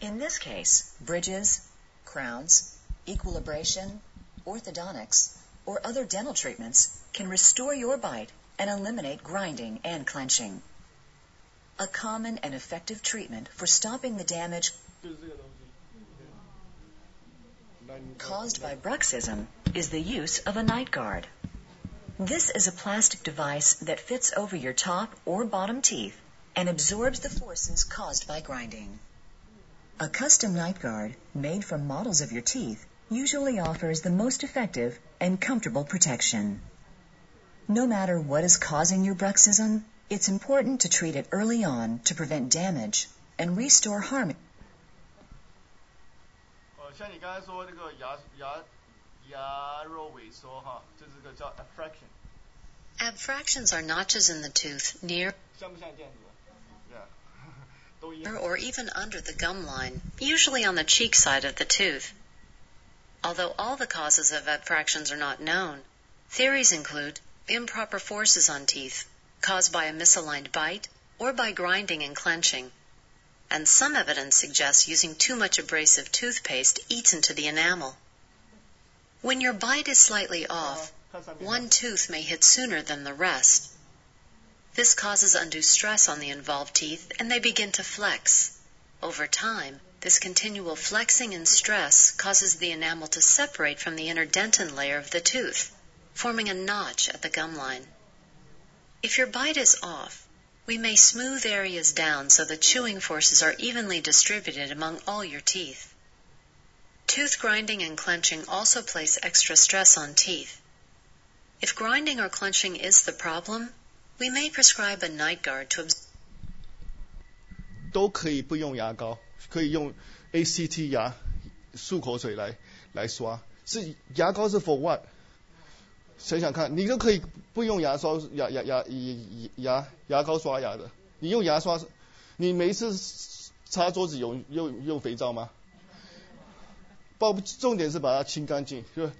In this case, bridges, crowns, equilibration, orthodontics, or other dental treatments can restore your bite and eliminate grinding and clenching. A common and effective treatment for stopping the damage caused by bruxism is the use of a night guard. This is a plastic device that fits over your top or bottom teeth and absorbs the forces caused by grinding. A custom night guard made from models of your teeth usually offers the most effective and comfortable protection. No matter what is causing your bruxism, it's important to treat it early on to prevent damage and restore harmony. 呃，像你刚才说那个牙牙牙肉萎缩哈，这是个叫 abfraction， Abfractions are notches in the tooth near 像不像这样子？Yeah，都一样。 or even under the gum line, usually on the cheek side of the tooth. Although all the causes of abfractions are not known, theories include improper forces on teeth, caused by a misaligned bite or by grinding and clenching, and some evidence suggests using too much abrasive toothpaste eats into the enamel. When your bite is slightly off, one tooth may hit sooner than the rest. This causes undue stress on the involved teeth and they begin to flex. Over time, this continual flexing and stress causes the enamel to separate from the inner dentin layer of the tooth, forming a notch at the gum line. If your bite is off, we may smooth areas down so the chewing forces are evenly distributed among all your teeth. Tooth grinding and clenching also place extra stress on teeth. If grinding or clenching is the problem, we may prescribe a night guard to absorb 都可以不用牙膏， 可以用 ACT 牙漱口水来来刷。是牙膏是 for what？想想看，你都可以不用牙刷牙牙牙牙牙牙膏刷牙的，你用牙刷，你每一次擦桌子有用用肥皂吗？不重点是把它清干净，就是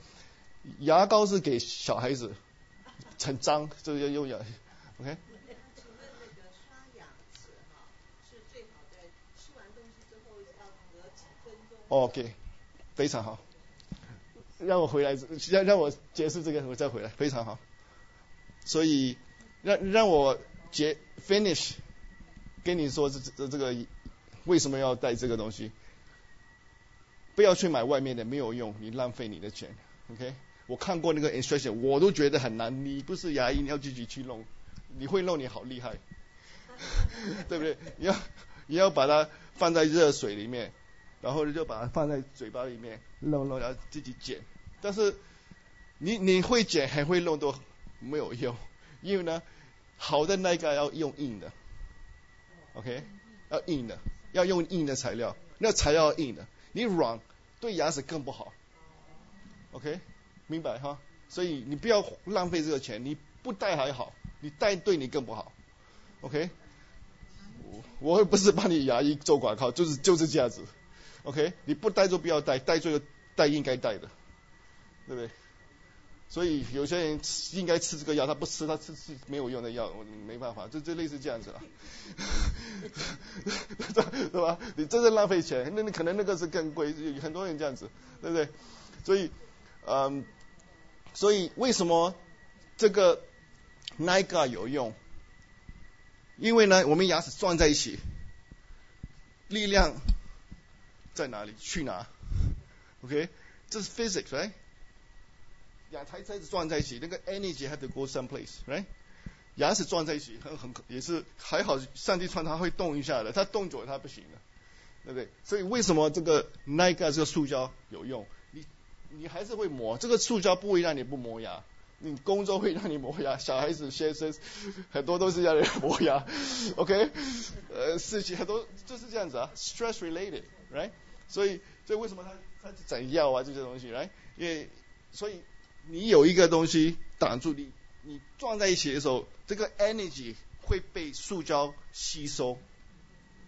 牙膏是给小孩子，很脏，这个要用牙，OK？请问那个刷牙齿哈，是最好在吃完东西之后要隔几分钟？OK，非常好。让我回来，让让我结束这个，我再回来，非常好。所以让让我结 finish，跟你说这这这个为什么要带这个东西？不要去买外面的，没有用，你浪费你的钱。OK，我看过那个 instruction，我都觉得很难。你不是牙医，你要自己去弄，你会弄，你好厉害，对不对？你要你要把它放在热水里面，然后就把它放在嘴巴里面弄弄，然后自己剪。但是你你会剪还会弄都没有用，因为呢，好的那个要用硬的，OK，要硬的，要用硬的材料，那材料硬的，你软对牙齿更不好，OK，明白哈？所以你不要浪费这个钱，你不戴还好，你戴对你更不好，OK。我我不是帮你牙医做广告，就是就是这样子，OK，你不戴就不要戴，戴就戴应该戴的，对不对？所以有些人吃应该吃这个药，他不吃，他吃吃没有用的药，我没办法，就就类似这样子了，对吧？你真正浪费钱，那你可能那个是更贵，有很多人这样子，对不对？所以，嗯，所以为什么这个 NIGA 有用？因为呢，我们牙齿撞在一起，力量在哪里？去哪？OK，这是 physics，right？两台车子撞在一起，那个 energy have to go some place，right？牙齿撞在一起很很也是还好，上帝创它会动一下的，它动久了它不行了，对不对？所以为什么这个 Nike 这个塑胶有用？你你还是会磨，这个塑胶不会让你不磨牙。你工作会让你磨牙，小孩子、先生 很多都是让人磨牙，OK？呃，事情很多就是这样子啊，stress related，right？所以，所以为什么他他整药啊这些东西，right？因为所以你有一个东西挡住你，你撞在一起的时候，这个 energy 会被塑胶吸收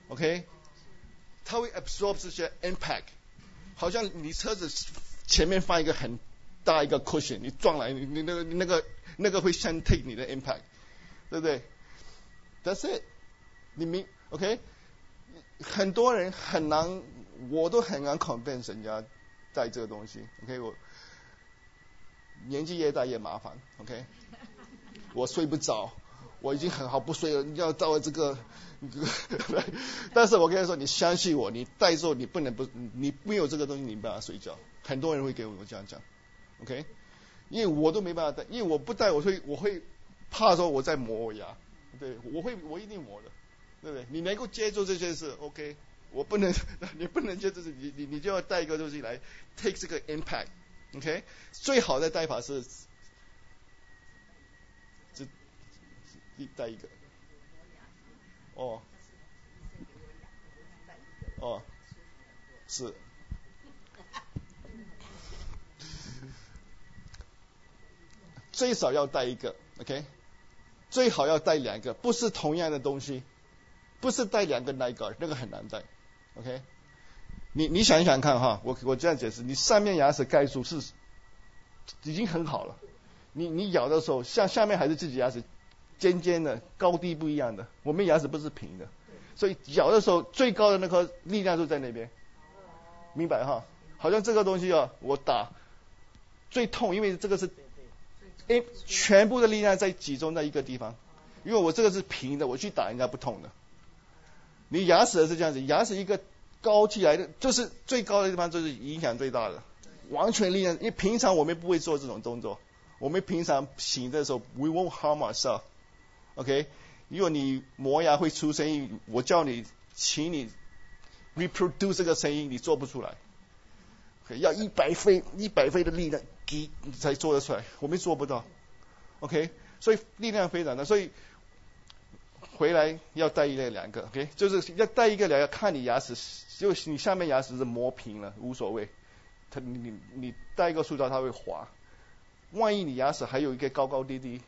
，OK？它会 absorb 这些 impact，好像你车子前面放一个很大一个 cushion，你撞来，你你那个那个那个会先 take 你的 impact，对不对？That's it，你明 OK？很多人很难，我都很难 convince 人家带这个东西。OK，我年纪越大越麻烦。OK，我睡不着，我已经很好不睡了，你要到这个，但是我跟你说，你相信我，你带之后你不能不，你没有这个东西你没办法睡觉。很多人会给我这样讲。OK，因为我都没办法带，因为我不带，我会我会怕说我在磨我牙，对，我会我一定磨的，对不对？你能够接受这件事，OK，我不能，你不能接受，你你你就要带一个东西来 take 这个 impact，OK，最好的带法是这一带一个，哦，哦，是。最少要带一个，OK，最好要带两个，不是同样的东西，不是带两个奶盖，那个很难带，OK。你你想一想看哈，我我这样解释，你上面牙齿盖住是已经很好了，你你咬的时候，像下面还是自己牙齿尖尖的，高低不一样的，我们牙齿不是平的，所以咬的时候最高的那颗力量就在那边，明白哈？好像这个东西啊，我打最痛，因为这个是。哎，全部的力量在集中在一个地方，因为我这个是平的，我去打应该不痛的。你牙齿是这样子，牙齿一个高起来的，就是最高的地方就是影响最大的，完全力量。因为平常我们不会做这种动作，我们平常醒的时候，we won't harm ourselves，OK？如果你磨牙会出声音，我叫你，请你 reproduce 这个声音，你做不出来，要一百倍一百倍的力量。给才做得出来，我们做不到，OK，所以力量非常大，所以回来要带一个两个，OK，就是要带一个两个，看你牙齿，就你下面牙齿是磨平了无所谓，它你你你带一个塑胶它会滑，万一你牙齿还有一个高高低低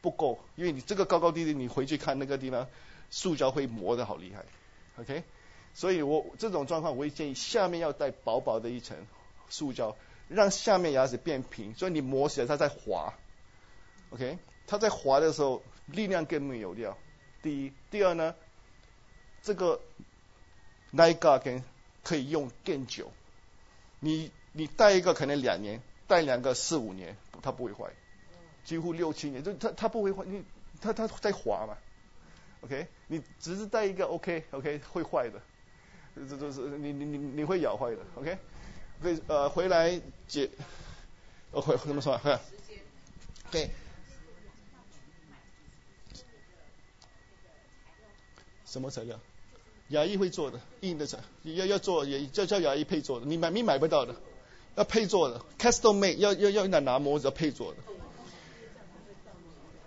不够，因为你这个高高低低你回去看那个地方，塑胶会磨得好厉害，OK，所以我这种状况我会建议下面要带薄薄的一层塑胶。让下面牙齿变平，所以你磨起来它在滑，OK？它在滑的时候力量更没有掉。第一，第二呢，这个 n i g a 跟可以用更久。你你戴一个可能两年，戴两个四五年，它不会坏，几乎六七年，就它它不会坏，你它它在滑嘛，OK？你只是戴一个 OK OK 会坏的，这这是你你你你会咬坏的，OK？回呃回来解，呃回怎么说？啊对，什么材料？牙医会做的，硬的材，要要做也叫叫牙医配做的，你买你买不到的，要配做的，custom made，要要要拿拿模子要配做的，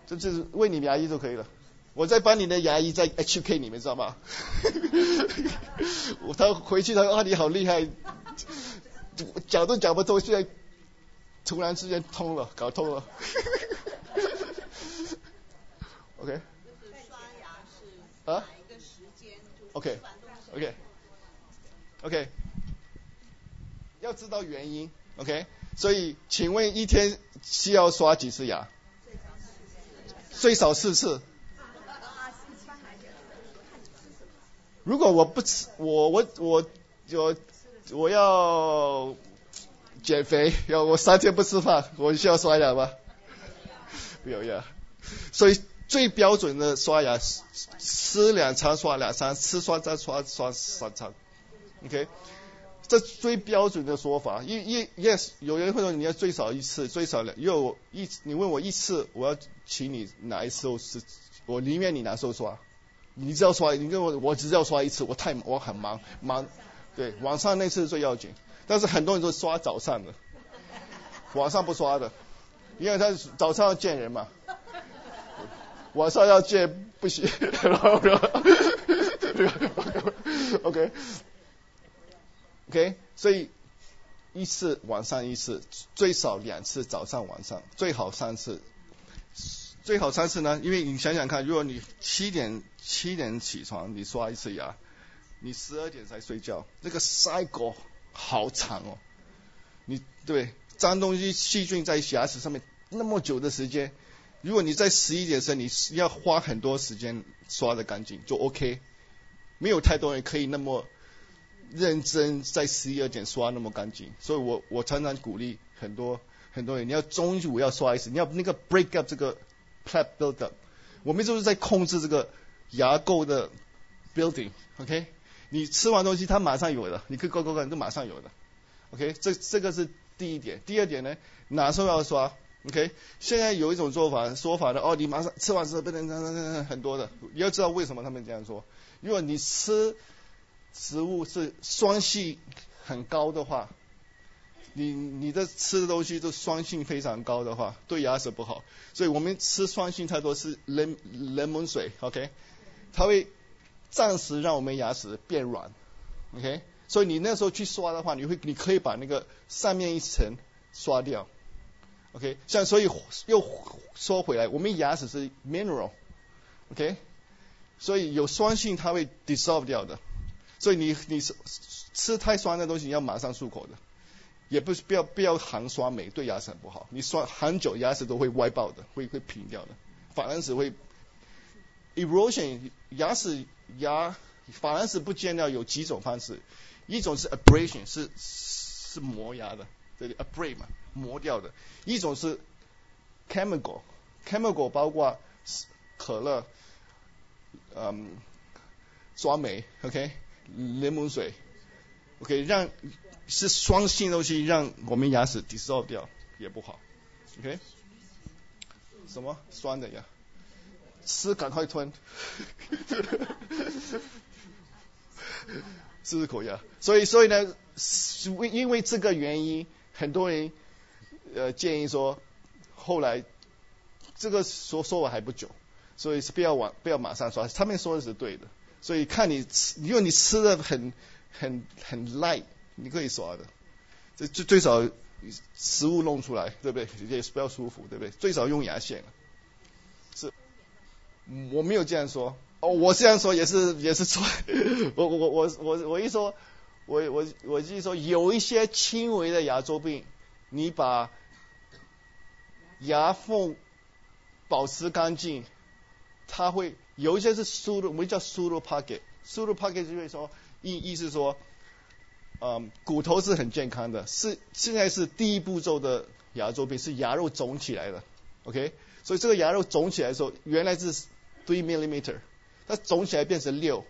这就是为你们牙医就可以了。我再帮你的牙医在 HK 里面知道吗？他回去他说啊你好厉害。讲都讲不通，现在突然之间通了，搞通了。OK。刷牙是啊？？OK。OK。OK。要知道原因，OK。所以，请问一天需要刷几次牙？最少四次。如果我不吃，我我我我。我要减肥，要我三天不吃饭，我需要刷牙吗？不要呀。所以最标准的刷牙，吃两餐刷两餐，吃刷再刷刷三餐。OK，这最标准的说法。一一 yes，有人会说你要最少一次，最少两，因为我一你问我一次，我要请你哪一次我是，我宁愿你哪时候刷，你只要刷，你跟我我只要刷一次，我太我很忙忙，对，晚上那次最要紧，但是很多人都刷早上的，晚上不刷的，因为他早上要见人嘛，晚上要见不行，OK。OK，所以一次晚上一次，最少两次早上晚上，最好三次，最好三次呢？因为你想想看，如果你七点七点起床，你刷一次牙，你十二点才睡觉，这个 cycle 好长哦。你对脏东西细菌在牙齿上面那么久的时间，如果你在十一点时，你要花很多时间刷的干净就 OK，没有太多人可以那么。认真在十一二点刷那么干净，所以我我常常鼓励很多很多人，你要中午要刷一次，你要那个 break up 这个 plaque build up，我们就是在控制这个牙垢的 building，OK？你吃完东西它马上有的，你可以搞搞搞，都马上有的，OK？这这个是第一点，第二点呢，哪时候要刷？OK？现在有一种做法说法的，哦，你马上吃完之后不能很多的，你要知道为什么他们这样说，如果你吃。食物是酸性很高的话，你你的吃的东西都酸性非常高的话，对牙齿不好。所以我们吃酸性太多是柠柠檬水，OK？它会暂时让我们牙齿变软，OK？所以你那时候去刷的话，你会你可以把那个上面一层刷掉，OK？像所以又说回来，我们牙齿是 mineral，OK？所以有酸性它会 dissolve 掉的。所以你你是吃太酸的东西，要马上漱口的，也不是不要不要含酸酶，对牙齿很不好。你刷很久，牙齿都会歪爆的，会会平掉的。珐琅质会 erosion，牙齿牙珐琅质不见掉有几种方式，一种是 abrasion，是是磨牙的，这里，abrade 嘛，磨掉的。一种是 chemical，chemical 包括可乐，嗯，酸梅，OK。柠檬水，OK，让是酸性东西，让我们牙齿 dissolve 掉也不好，OK？什么酸的呀？吃赶快吞，吃口牙。所以，所以呢，因为这个原因，很多人呃建议说，后来这个说说完还不久，所以是不要往不要马上刷。他们说的是对的。所以看你吃，如果你吃的很很很赖，你可以刷的。这最最少食物弄出来，对不对？也是比较舒服，对不对？最少用牙线。是，我没有这样说。哦，我这样说也是也是错。我我我我我一说，我我我就是说，有一些轻微的牙周病，你把牙缝保持干净，它会。有一些是输入，我们叫输入 pocket，输入 pocket 就是说意意思说，嗯，骨头是很健康的，是现在是第一步骤的牙周病，是牙肉肿起来的，OK，所以这个牙肉肿起来的时候，原来是 three millimeter，它肿起来变成六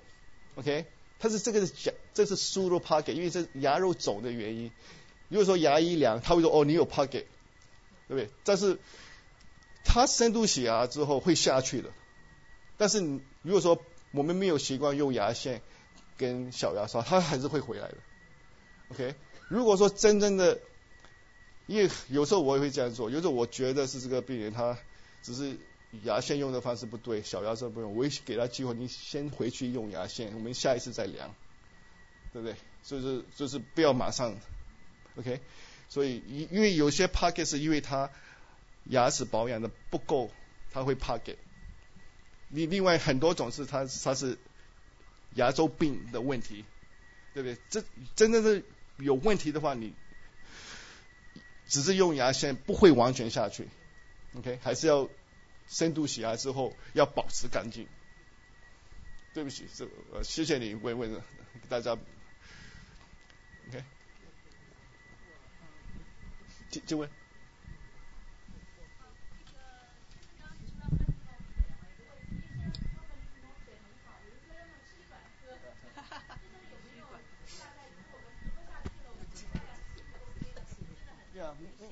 ，OK，它是这个是讲这是输入 pocket，因为这牙肉肿的原因。如果说牙医量，他会说哦你有 pocket，对不对？但是他深度洗牙之后会下去的。但是如果说我们没有习惯用牙线跟小牙刷，它还是会回来的。OK，如果说真正的，因为有时候我也会这样做，有时候我觉得是这个病人他只是牙线用的方式不对，小牙刷不用，我给他机会，你先回去用牙线，我们下一次再量，对不对？就是就是不要马上 OK，所以因因为有些 pocket 是因为他牙齿保养的不够，他会 pocket。另另外很多种是它它是牙周病的问题，对不对？这真正是有问题的话，你只是用牙线不会完全下去，OK？还是要深度洗牙之后要保持干净。对不起，这、呃、谢谢你问问 大家。OK，就就问。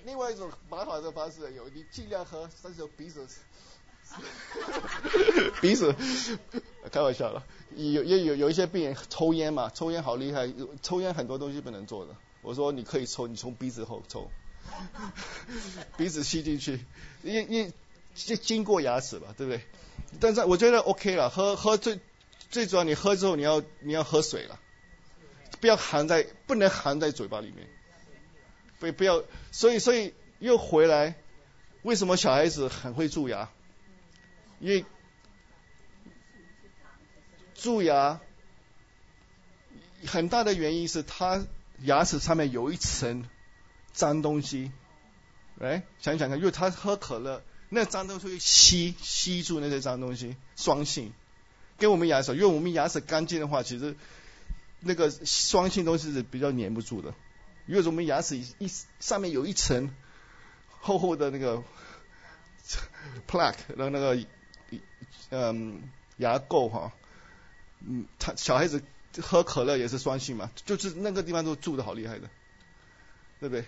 另外一种蛮好的方式，有你尽量和伸手鼻子。鼻子，开玩笑了。有也有有一些病人抽烟嘛，抽烟好厉害，抽烟很多东西不能做的。我说你可以抽，你从鼻子后抽，鼻子吸进去，因因经经过牙齿吧，对不对？但是我觉得 OK 了，喝喝最最主要你喝之后你要你要喝水了，不要含在不能含在嘴巴里面，不不要，所以所以又回来，为什么小孩子很会蛀牙？因为蛀牙很大的原因是他牙齿上面有一层脏东西，哎，想想看，因为他喝可乐。那脏东西会吸吸住那些脏东西，酸性跟我们牙齿，因为我们牙齿干净的话，其实那个酸性东西是比较粘不住的。因为我们牙齿一上面有一层厚厚的那个 plaque，然后那个嗯牙垢哈，嗯，他小孩子喝可乐也是酸性嘛，就是那个地方都蛀的好厉害的，对不对？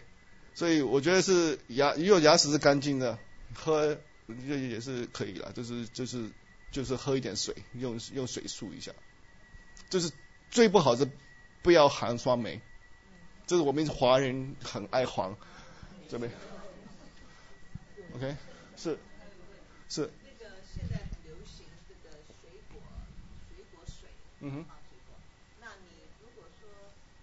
所以我觉得是牙，如果牙齿是干净的。喝就也是可以了，就是就是就是喝一点水，用用水漱一下。就是最不好是不要含酸梅，这是我们华人很爱黄，这边。OK，是是。那个现在很流行这个水果水果水，嗯哼。那你如果说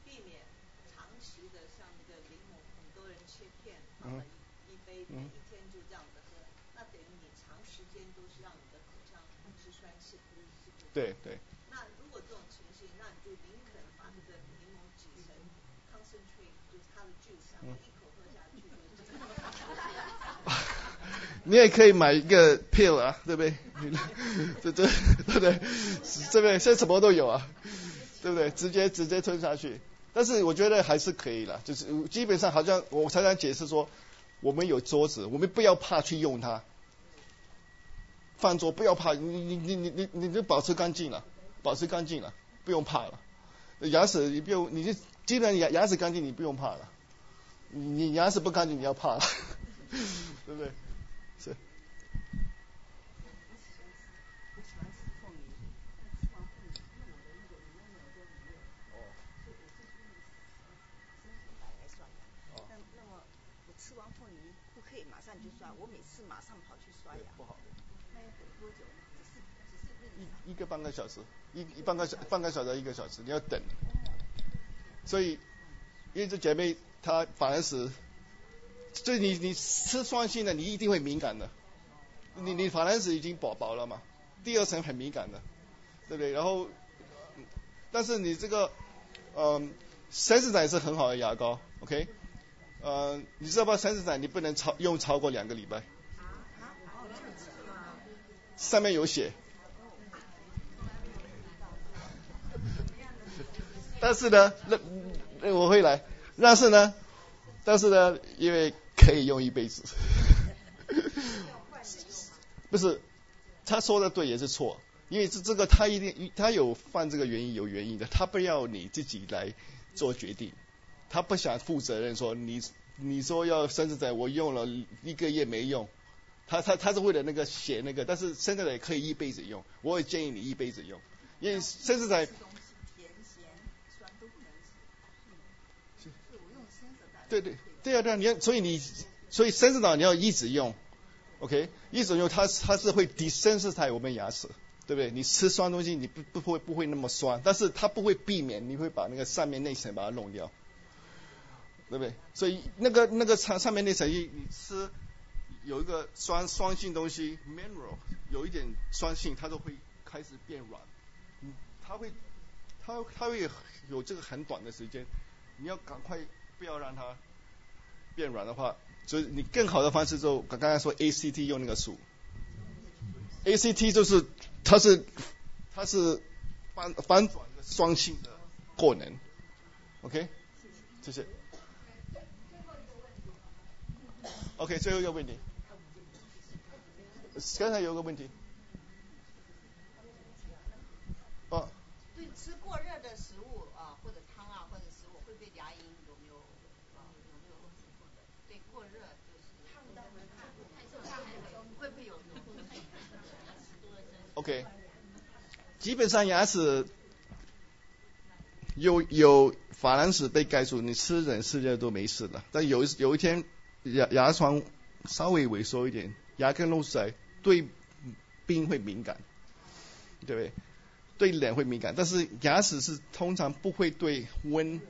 避免长期的像那个柠檬，很多人切片放了一一杯，每一天就这样的喝，那等于你长时间都是让你的口腔空气酸是不是。对对。那如果这种情形，那你就宁肯把这个柠檬挤成 concentrate，就是它的 juice，然后一口喝下去。你也可以买一个 pill 啊，对不对？对对对不对？这边现在什么都有啊，对不对？直接直接吞下去。但是我觉得还是可以了，就是基本上好像我常常解释说，我们有桌子，我们不要怕去用它。饭桌不要怕，你你你你你你就保持干净了，保持干净了，不用怕了。牙齿你不用，你就基本上牙牙齿干净，你不用怕了。你牙齿不干净，你要怕了，对不对？个半个小时，一一半个小半个小时一个小时，你要等。所以，因为这姐妹她反而是，所以你你吃酸性的，你一定会敏感的。你你反而是已经饱饱了嘛，第二层很敏感的，对不对？然后，但是你这个，嗯，三十仔是很好的牙膏，OK？呃，你知道吧？三十仔你不能超用超过两个礼拜。上面有写，但是呢，那我会来，但是呢，但是呢，因为可以用一辈子，不是，他说的对也是错，因为这这个他一定他有犯这个原因有原因的，他不要你自己来做决定，他不想负责任说你你说要生子仔我用了一个月没用。他他他是为了那个写那个，但是生的也可以一辈子用，我也建议你一辈子用，因为甚至在。对对对啊对啊，你要所以你所以生子岛你要一直用，OK，一直用它它是会 desensitize 我们牙齿，对不对？你吃酸东西你不不会不会那么酸，但是它不会避免你会把那个上面那层把它弄掉，对不对？所以那个那个上上面那层你你吃。有一个酸酸性东西，mineral 有一点酸性，它都会开始变软。嗯，它会，它它会有这个很短的时间，你要赶快不要让它变软的话，所以你更好的方式就刚刚才说 ACT 用那个数，ACT 就是它是它是翻翻转的酸性的过能，OK，谢谢。OK，最后一个问题。刚才有个问题。哦。对，吃过热的食物啊，或者汤啊，或者食物，会对牙龈有没有啊有没有对过热就是烫到 OK，基本上牙齿有有珐琅质被盖住，你吃冷吃热都没事的。但有一有一天牙牙床稍微萎缩一点，牙根露出来，对冰会敏感，对不对？对冷会敏感，但是牙齿是通常不会对温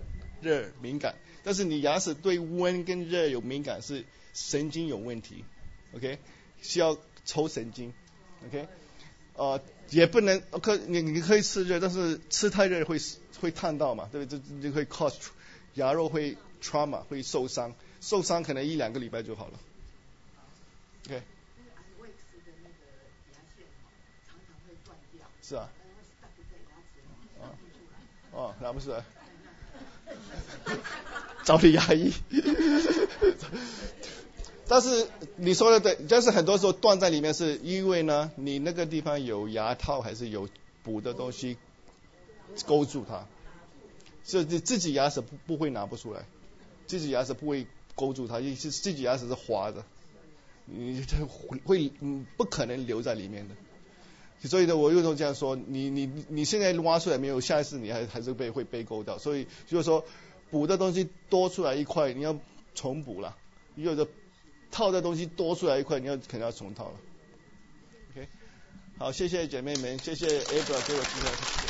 热敏感。但是你牙齿对温跟热有敏感，是神经有问题，OK？需要抽神经，OK？呃，也不能可你你可以吃热，但是吃太热会会烫到嘛，对不对？这就会 cause 牙肉会 trauma 会受伤，受伤可能一两个礼拜就好了，OK？是啊。哦，那不是，找你牙医。但是你说的对，但是很多时候断在里面，是因为呢，你那个地方有牙套还是有补的东西勾住它，是你自己牙齿不不会拿不出来，自己牙齿不会勾住它，因为自己牙齿是滑的，你会会嗯不可能留在里面的。所以呢，我又都这样说，你你你现在挖出来没有？下一次你还还是被会被勾掉。所以就是说，补的东西多出来一块，你要重补了；有的套的东西多出来一块，你要肯定要重套了。OK，好，谢谢姐妹们，谢谢 Abra 给我机会。